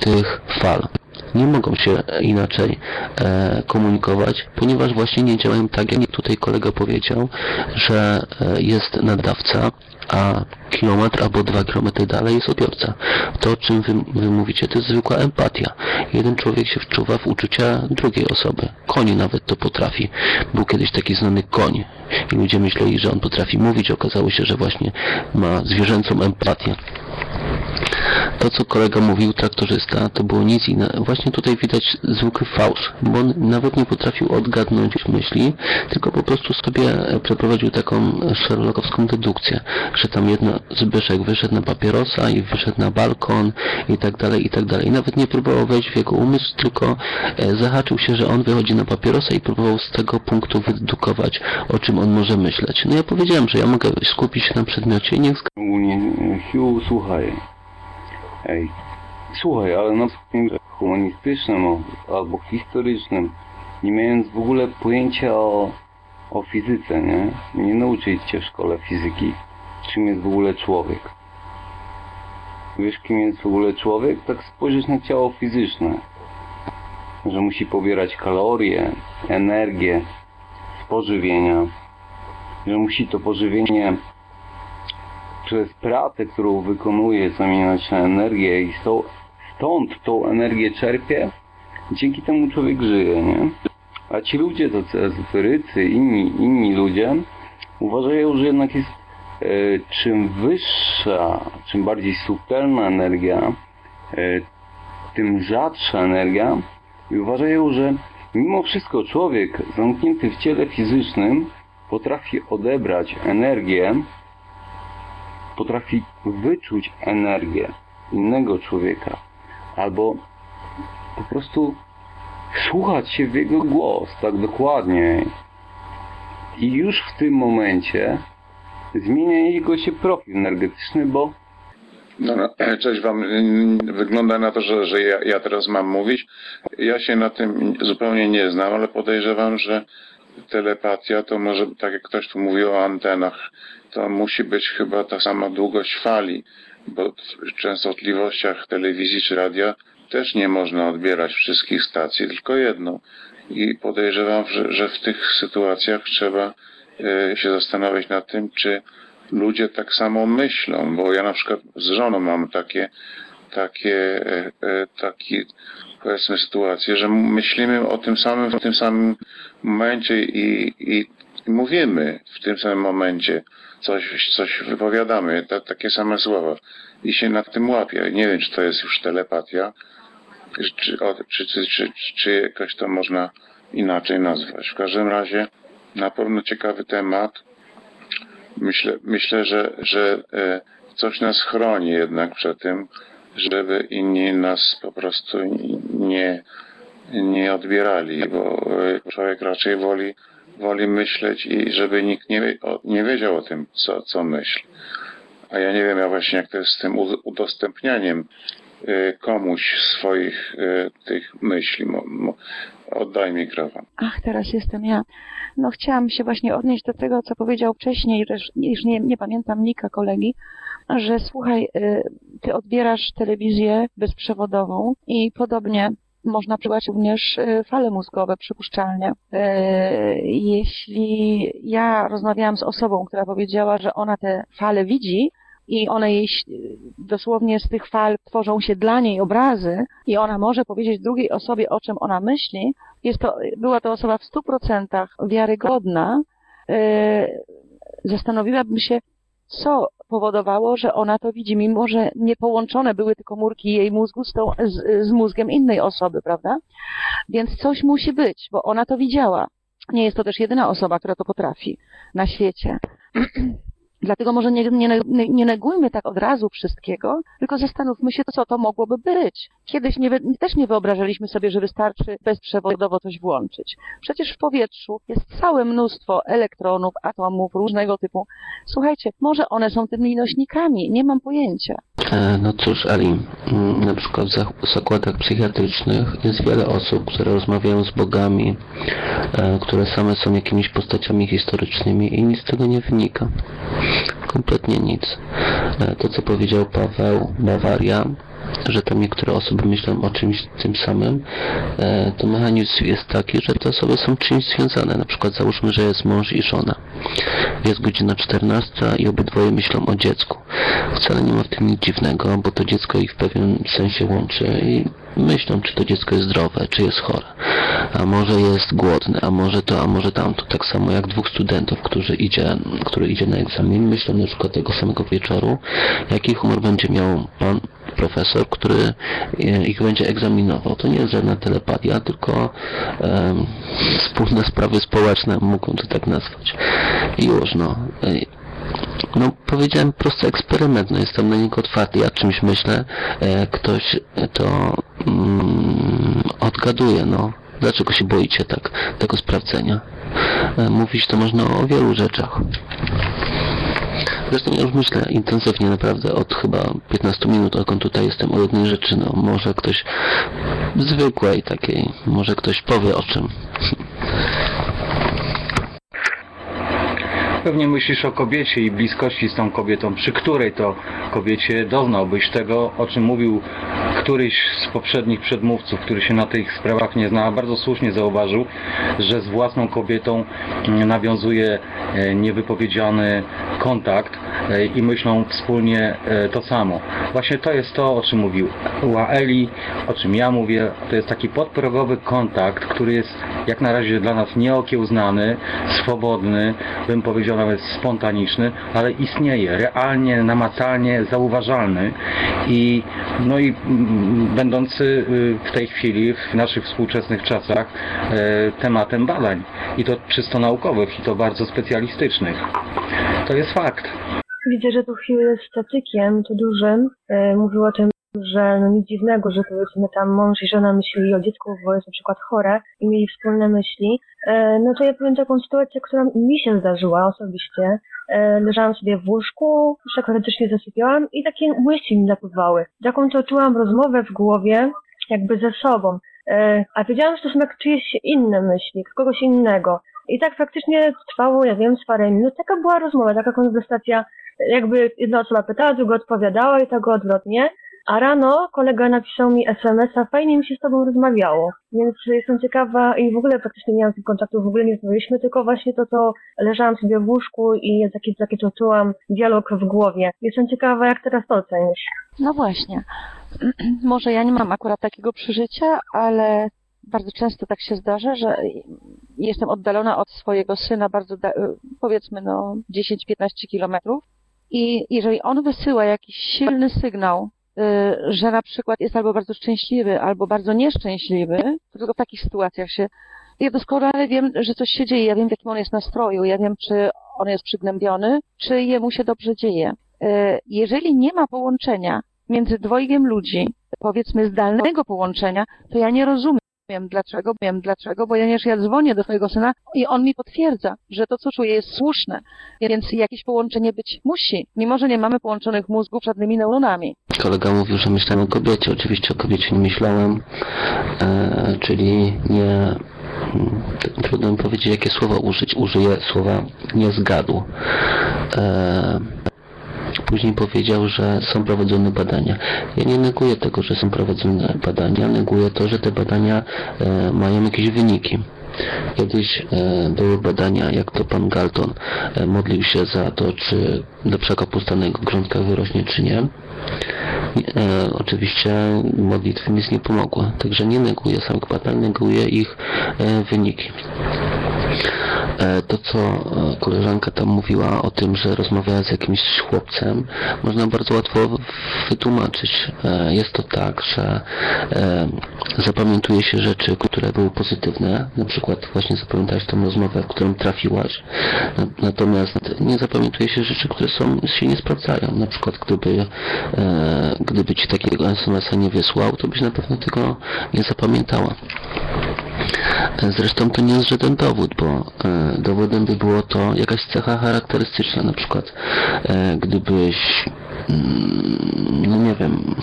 tych fal. Nie mogą się inaczej e, komunikować, ponieważ właśnie nie działają tak, jak tutaj kolega powiedział, że e, jest nadawca, a kilometr albo dwa kilometry dalej jest odbiorca. To, o czym wy, wy mówicie, to jest zwykła empatia. Jeden człowiek się wczuwa w uczucia drugiej osoby. Koń nawet to potrafi. Był kiedyś taki znany koń i ludzie myśleli, że on potrafi mówić. Okazało się, że właśnie ma zwierzęcą empatię. To, co kolega mówił, traktorzysta, to było nic innego. Właśnie tutaj widać zwykły fałsz, bo on nawet nie potrafił odgadnąć myśli, tylko po prostu sobie e, przeprowadził taką sherlockowską dedukcję, że tam jedna Zbyszek wyszedł na papierosa i wyszedł na balkon i tak dalej, i tak dalej. I nawet nie próbował wejść w jego umysł, tylko e, zahaczył się, że on wychodzi na papierosa i próbował z tego punktu wydedukować, o czym on może myśleć. No ja powiedziałem, że ja mogę skupić się na przedmiocie i niech Ogólnie, Hugh, Ej, słuchaj, ale na przykład humanistycznym albo historycznym, nie mając w ogóle pojęcia o, o fizyce, nie? Nie nauczyli cię w szkole fizyki, czym jest w ogóle człowiek. Wiesz, kim jest w ogóle człowiek? Tak spojrzysz na ciało fizyczne. Że musi pobierać kalorie, energię pożywienia, że musi to pożywienie przez pracę, którą wykonuje, zamieniać na energię i stąd tą energię czerpie, dzięki temu człowiek żyje, nie? A ci ludzie, tacy ezoterycy, inni, inni ludzie, uważają, że jednak jest e, czym wyższa, czym bardziej subtelna energia, e, tym rzadsza energia i uważają, że mimo wszystko człowiek zamknięty w ciele fizycznym potrafi odebrać energię potrafi wyczuć energię. innego człowieka, albo po prostu słuchać się w jego głos, tak dokładnie. I już w tym momencie zmienia jego się profil energetyczny, bo No, no, *clears throat* cześć Wam. Wygląda na to, że, że ja, ja teraz mam mówić. Ja się na tym zupełnie nie znam, ale podejrzewam, że telepatia to może, tak jak ktoś tu mówił o antenach, to musi być chyba ta sama długość fali, bo w częstotliwościach telewizji czy radia też nie można odbierać wszystkich stacji, tylko jedną. I podejrzewam, że, że w tych sytuacjach trzeba e, się zastanawiać nad tym, czy ludzie tak samo myślą, bo ja na przykład z żoną mam takie, takie, e, taki, powiedzmy sytuację, że myślimy o tym samym w tym samym momencie i, i mówimy w tym samym momencie, coś, coś wypowiadamy, ta, takie same słowa i się nad tym łapie. Nie wiem, czy to jest już telepatia, czy, o, czy, czy, czy, czy jakoś to można inaczej nazwać. W każdym razie na pewno ciekawy temat. Myślę, myślę że, że e, coś nas chroni jednak przed tym, żeby inni nas po prostu nie, nie odbierali, bo e, człowiek raczej woli, woli myśleć i żeby nikt nie, nie wiedział o tym, co, co myśli. A ja nie wiem, ja właśnie jak to jest z tym udostępnianiem e, komuś swoich e, tych myśli. Oddaj mikrofon. Ach, teraz jestem ja. No chciałam się właśnie odnieść do tego, co powiedział wcześniej, już nie, nie pamiętam nika kolegi, że słuchaj, y, ty odbierasz telewizję bezprzewodową i podobnie można przyjąć również y, fale mózgowe, przypuszczalnie. Y, Jeśli ja rozmawiałam z osobą, która powiedziała, że ona te fale widzi, i one jej ś- dosłownie z tych fal tworzą się dla niej obrazy i ona może powiedzieć drugiej osobie, o czym ona myśli, jest to, była to osoba w stu procentach wiarygodna, e, zastanowiłabym się, co powodowało, że ona to widzi, mimo że nie połączone były te komórki jej mózgu z, tą, z, z mózgiem innej osoby, prawda? Więc coś musi być, bo ona to widziała. Nie jest to też jedyna osoba, która to potrafi na świecie. *clears throat* Dlatego może nie, nie, nie negujmy tak od razu wszystkiego, tylko zastanówmy się, co to mogłoby być. Kiedyś nie, też nie wyobrażaliśmy sobie, że wystarczy bezprzewodowo coś włączyć. Przecież w powietrzu jest całe mnóstwo elektronów, atomów różnego typu. Słuchajcie, może one są tymi nośnikami, nie mam pojęcia. E, No cóż, Ali, mm, na przykład w zak- zakładach psychiatrycznych jest wiele osób, które rozmawiają z bogami, e, które same są jakimiś postaciami historycznymi i nic z tego nie wynika. Kompletnie nic. E, To, co powiedział Paweł, Bawaria, że tam niektóre osoby myślą o czymś tym samym, e, to mechanizm jest taki, że te osoby są czymś związane. Na przykład załóżmy, że jest mąż i żona. Jest godzina 14 i obydwoje myślą o dziecku. Wcale nie ma w tym nic dziwnego, bo to dziecko ich w pewnym sensie łączy i myślą, czy to dziecko jest zdrowe, czy jest chore. A może jest głodne, a może to, a może tamto. Tak samo jak dwóch studentów, którzy idzie, który idzie na egzamin, myślą na przykład tego samego wieczoru, jaki humor będzie miał pan profesor, który e, ich będzie egzaminował. To nie jest żadna telepatia, tylko em, wspólne sprawy społeczne, mógłbym to tak nazwać. I już, no. Ej, no, powiedziałem prosty eksperyment, no jestem na niego otwarty. Ja czymś myślę, e, ktoś to mm, odgaduje, no. Dlaczego się boicie tak tego sprawdzenia? E, mówić to można o wielu rzeczach. Zresztą ja już myślę intensywnie naprawdę od chyba 15 minut, odkąd tutaj jestem o jednej rzeczy, no może ktoś zwykłej takiej, może ktoś powie o czym. Pewnie myślisz o kobiecie i bliskości z tą kobietą, przy której to kobiecie doznałbyś tego, o czym mówił któryś z poprzednich przedmówców, który się na tych sprawach nie zna, bardzo słusznie zauważył, że z własną kobietą mm, nawiązuje e, niewypowiedziany kontakt e, i myślą wspólnie e, to samo. Właśnie to jest to, o czym mówił Eli, o czym ja mówię. To jest taki podprogowy kontakt, który jest jak na razie dla nas nieokiełznany, swobodny, bym powiedział nawet spontaniczny, ale istnieje, realnie, namacalnie zauważalny i no i mm, będący y, w tej chwili, w naszych współczesnych czasach e, tematem badań i to czysto naukowych i to bardzo specjalistycznych. To jest fakt. Widzę, że tu Hugh jest statykiem, tu dużym. E, Mówił o tym, że no nic dziwnego, że powiedzmy tam mąż i żona myśleli o dziecku, bo jest na przykład chore i mieli wspólne myśli, e, no to ja powiem taką sytuację, która mi się zdarzyła osobiście. E, leżałam sobie w łóżku, już teoretycznie zasypiałam i takie myśli mi napływały. Taką toczyłam rozmowę w głowie, jakby ze sobą. E, a wiedziałam, że to są jak czyjeś inne myśli, kogoś innego. I tak faktycznie trwało, ja wiem, z parę minut. Taka była rozmowa, taka konwersacja, jakby jedna osoba pytała, druga odpowiadała i tak odwrotnie. A rano kolega napisał mi SMS-a, fajnie mi się z tobą rozmawiało. Więc jestem ciekawa i w ogóle praktycznie nie miałam tych kontaktów, w ogóle nie rozmawialiśmy, tylko właśnie to, to leżałam sobie w łóżku i takie, takie to czułam dialog w głowie. Jestem ciekawa, jak teraz to ocenisz. No właśnie. *clears throat* Może ja nie mam akurat takiego przeżycia, ale bardzo często tak się zdarza, że jestem oddalona od swojego syna bardzo, powiedzmy, no 10-15 kilometrów i jeżeli on wysyła jakiś silny sygnał, że na przykład jest albo bardzo szczęśliwy, albo bardzo nieszczęśliwy, tylko w takich sytuacjach się ja doskonale wiem, że coś się dzieje, ja wiem w jakim on jest nastroju, ja wiem czy on jest przygnębiony, czy jemu się dobrze dzieje. Y, jeżeli nie ma połączenia między dwojgiem ludzi, powiedzmy zdalnego połączenia, to ja nie rozumiem dlaczego, wiem dlaczego, ponieważ ja dzwonię do twojego syna i on mi potwierdza, że to, co czuję, jest słuszne, więc jakieś połączenie być musi, mimo że nie mamy połączonych mózgów żadnymi neuronami. Kolega mówił, że myślałem o kobiecie. Oczywiście o kobiecie nie myślałem, e, czyli nie... mm, Trudno mi powiedzieć, jakie słowa użyć. Użyję słowa nie zgadł. E, Później powiedział, że są prowadzone badania. Ja nie neguję tego, że są prowadzone badania, neguję to, że te badania e, mają jakieś wyniki. Kiedyś e, były badania, jak to pan Galton e, modlił się za to, czy do przekopu stanego grządka wyrośnie, czy nie. E, oczywiście modlitwy nic nie pomogły, także nie neguję samych badań, neguję ich e, wyniki. E, To, co e, koleżanka tam mówiła o tym, że rozmawiała z jakimś chłopcem, można bardzo łatwo wytłumaczyć. E, Jest to tak, że e, zapamiętuje się rzeczy, które były pozytywne, na przykład właśnie zapamiętałeś tą rozmowę, w którą trafiłaś, Na- natomiast nie zapamiętuje się rzeczy, które są, się nie sprawdzają. Na przykład gdyby, e, gdyby ci takiego SMS-a nie wysłał, to byś na pewno tego nie zapamiętała. E, Zresztą to nie jest żaden dowód, bo e, dowodem by było to jakaś cecha charakterystyczna, na przykład gdybyś, mm, no nie wiem,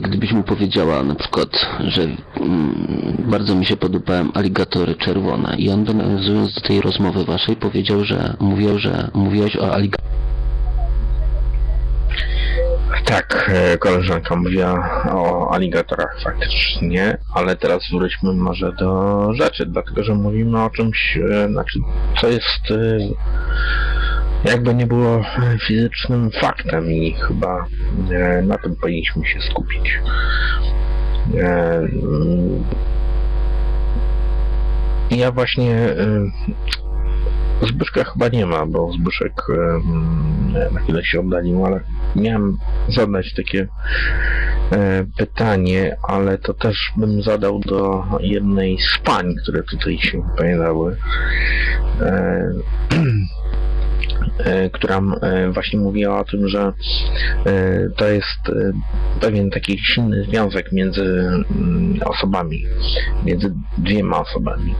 gdybyś mu powiedziała na przykład, że mm, bardzo mi się podobają aligatory czerwone i on nawiązując do tej rozmowy waszej powiedział, że mówił, że mówiłaś o aligatorach Tak, e, koleżanka mówiła o aligatorach faktycznie, ale teraz wróćmy może do rzeczy, dlatego że mówimy o czymś, e, znaczy, co jest e, jakby nie było fizycznym faktem i chyba na tym powinniśmy się skupić. Mm, Ja właśnie Zbyszka chyba nie ma, bo Zbyszek na chwilę się oddalił, ale miałem zadać takie e, pytanie, ale to też bym zadał do jednej z pań, które tutaj się pojawiały. *clears throat* E, która e, właśnie mówiła o tym, że e, to jest pewien taki silny związek między mm, osobami, między dwiema osobami.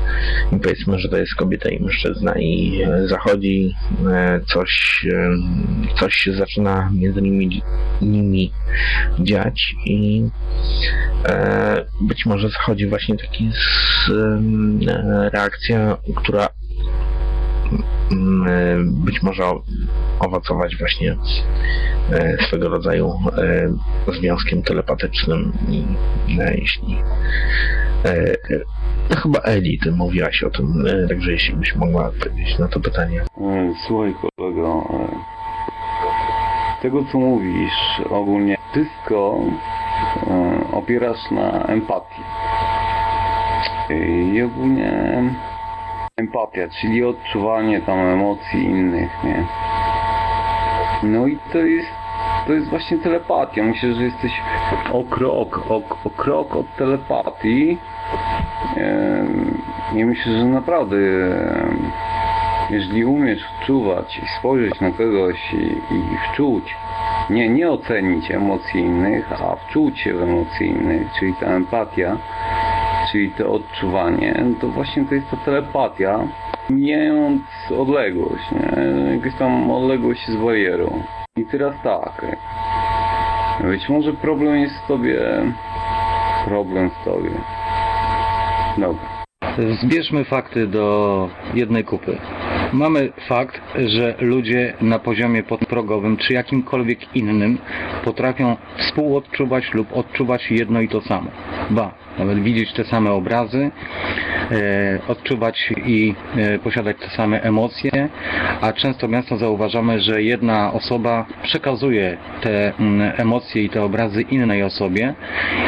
I powiedzmy, że to jest kobieta i mężczyzna i zachodzi coś, coś się zaczyna między nimi, nimi dziać i być może zachodzi właśnie taki z, reakcja, która być może owocować właśnie e, swego rodzaju e, związkiem telepatycznym i jeśli no chyba Eli, ty mówiłaś o tym, także jeśli byś mogła odpowiedzieć na to pytanie. E, Słuchaj kolego, e, tego co mówisz, ogólnie wszystko e, opierasz na empatii. I ogólnie empatia, czyli odczuwanie tam emocji innych, nie? No i to jest, to jest właśnie telepatia. Myślę, że jesteś o krok, o, o krok od telepatii. I myślę, że naprawdę jeżeli umiesz wczuwać i spojrzeć na kogoś i, i wczuć nie, nie ocenić emocji innych, a wczuć się w emocje innych, czyli ta empatia, czyli to odczuwanie, to właśnie to jest ta telepatia, mijając odległość, nie? jakaś tam odległość z barierą. I teraz tak, być może problem jest w tobie, problem w tobie. Dobra. Zbierzmy fakty do jednej kupy. Mamy fakt, że ludzie na poziomie podprogowym czy jakimkolwiek innym potrafią współodczuwać lub odczuwać jedno i to samo. Ba, nawet widzieć te same obrazy, e, odczuwać i e, posiadać te same emocje, a często miasto zauważamy, że jedna osoba przekazuje te mm, emocje i te obrazy innej osobie,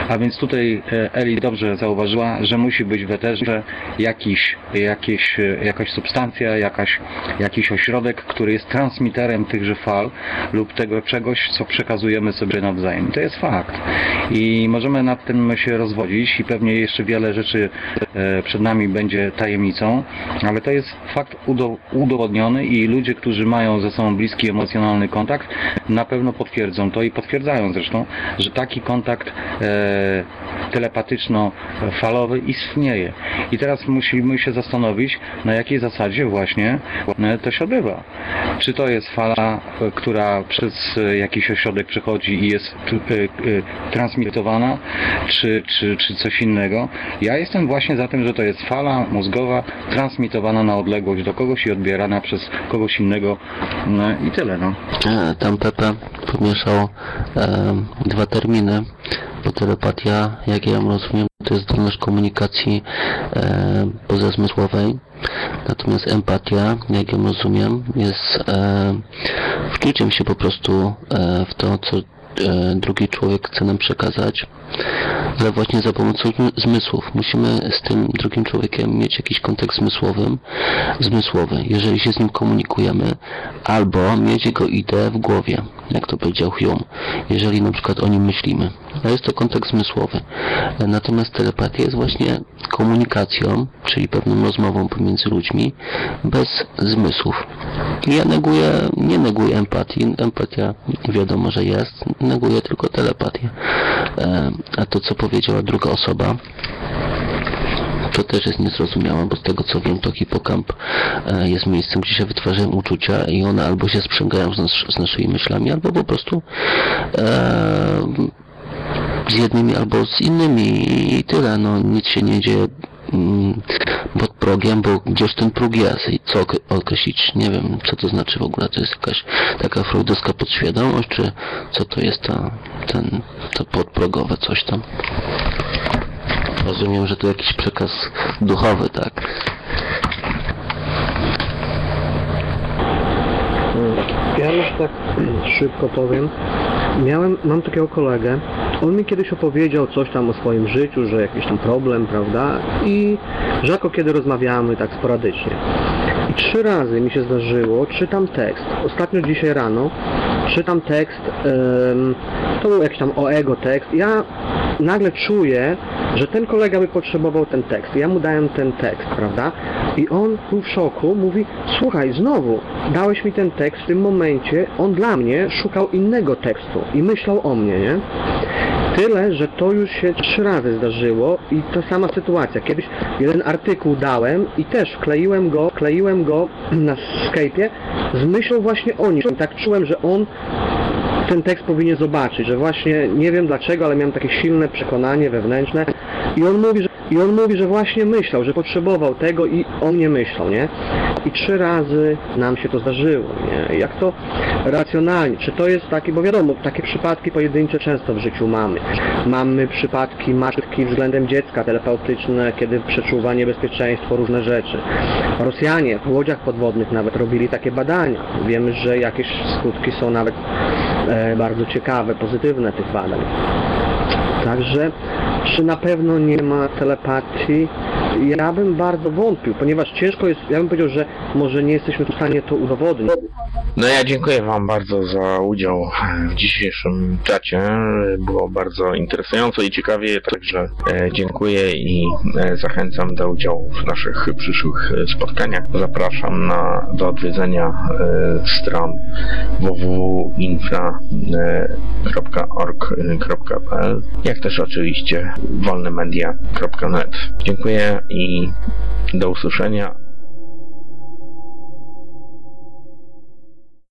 a więc tutaj e, Eli dobrze zauważyła, że musi być w eterze jakiś, jakieś, jakaś substancja, jakaś, jakiś ośrodek, który jest transmiterem tychże fal lub tego czegoś, co przekazujemy sobie nawzajem. To jest fakt. I możemy nad tym się rozwodzić i pewnie jeszcze wiele rzeczy e, przed nami będzie tajemnicą, ale to jest fakt udo udowodniony i ludzie, którzy mają ze sobą bliski emocjonalny kontakt, na pewno potwierdzą to i potwierdzają zresztą, że taki kontakt e, telepatyczno-falowy istnieje. I teraz musimy się zastanowić, na jakiej zasadzie właśnie to się odbywa. Czy to jest fala, która przez jakiś ośrodek przechodzi i jest e, e, transmitowana, czy, czy, czy coś innego. Ja jestem właśnie za tym, że to jest fala mózgowa transmitowana na odległość do kogoś i odbierana przez kogoś innego no, i tyle. No. E, Tam Pepe pomieszał e, dwa terminy, bo telepatia, jak ja ją rozumiem, to jest zdolność komunikacji e, pozazmysłowej, natomiast empatia, jak ją rozumiem, jest e, wczuciem się po prostu e, w to, co e, drugi człowiek chce nam przekazać, ale właśnie za pomocą zmy- zmysłów. Musimy z tym drugim człowiekiem mieć jakiś kontekst zmysłowy, zmysłowy, jeżeli się z nim komunikujemy, albo mieć jego ideę w głowie, jak to powiedział Hume, jeżeli na przykład o nim myślimy. A jest to kontekst zmysłowy. Natomiast telepatia jest właśnie komunikacją, czyli pewną rozmową pomiędzy ludźmi, bez zmysłów. Ja neguję, nie neguję empatii, empatia wiadomo, że jest, neguję tylko telepatię. E, A to, co powiedziała druga osoba, to też jest niezrozumiałe, bo z tego co wiem, to hipokamp e, jest miejscem, gdzie się wytwarzają uczucia i one albo się sprzęgają z, nas, z naszymi myślami, albo po prostu e, z jednymi albo z innymi i tyle, no nic się nie dzieje mm, pod progiem, bo gdzież ten próg jest i co ok- określić, nie wiem co to znaczy w ogóle, to jest jakaś taka freudowska podświadomość, czy co to jest ta, ten, to podprogowe coś tam. Rozumiem, że to jakiś przekaz duchowy, tak? Ja już tak szybko powiem. Miałem, mam takiego kolegę, on mi kiedyś opowiedział coś tam o swoim życiu, że jakiś tam problem, prawda? I rzadko kiedy rozmawiamy tak sporadycznie. I trzy razy mi się zdarzyło, czytam tekst. Ostatnio dzisiaj rano czytam tekst, to był jakiś tam o ego tekst. Ja nagle czuję, że ten kolega by potrzebował ten tekst. Ja mu dałem ten tekst, prawda? I on był w szoku, mówi, słuchaj, znowu, dałeś mi ten tekst w tym momencie, on dla mnie szukał innego tekstu i myślał o mnie, nie? Tyle, że to już się trzy razy zdarzyło i ta sama sytuacja. Kiedyś jeden artykuł dałem i też wkleiłem go, wkleiłem go *clears throat* na Skype'ie z myślą właśnie o nim. Tak czułem, że on すいません。Ten tekst powinien zobaczyć, że właśnie nie wiem dlaczego, ale miałem takie silne przekonanie wewnętrzne i on mówi, że, i on mówi, że właśnie myślał, że potrzebował tego i on nie myślał, nie? I trzy razy nam się to zdarzyło, nie? Jak to racjonalnie, czy to jest takie, bo wiadomo, takie przypadki pojedyncze często w życiu mamy. Mamy przypadki matki względem dziecka terapeutyczne, kiedy przeczuwa niebezpieczeństwo, różne rzeczy. Rosjanie w łodziach podwodnych nawet robili takie badania. Wiemy, że jakieś skutki są nawet e, bardzo ciekawe, pozytywne tych badań. Także czy na pewno nie ma telepatii? Ja bym bardzo wątpił, ponieważ ciężko jest, ja bym powiedział, że może nie jesteśmy w stanie to udowodnić. No ja dziękuję Wam bardzo za udział w dzisiejszym czacie. Było bardzo interesująco i ciekawie, także e, dziękuję i e, zachęcam do udziału w naszych przyszłych spotkaniach. Zapraszam na, do odwiedzenia e, stron www.infra.org.pl jak też oczywiście wolnemedia.net. Dziękuję i do usłyszenia.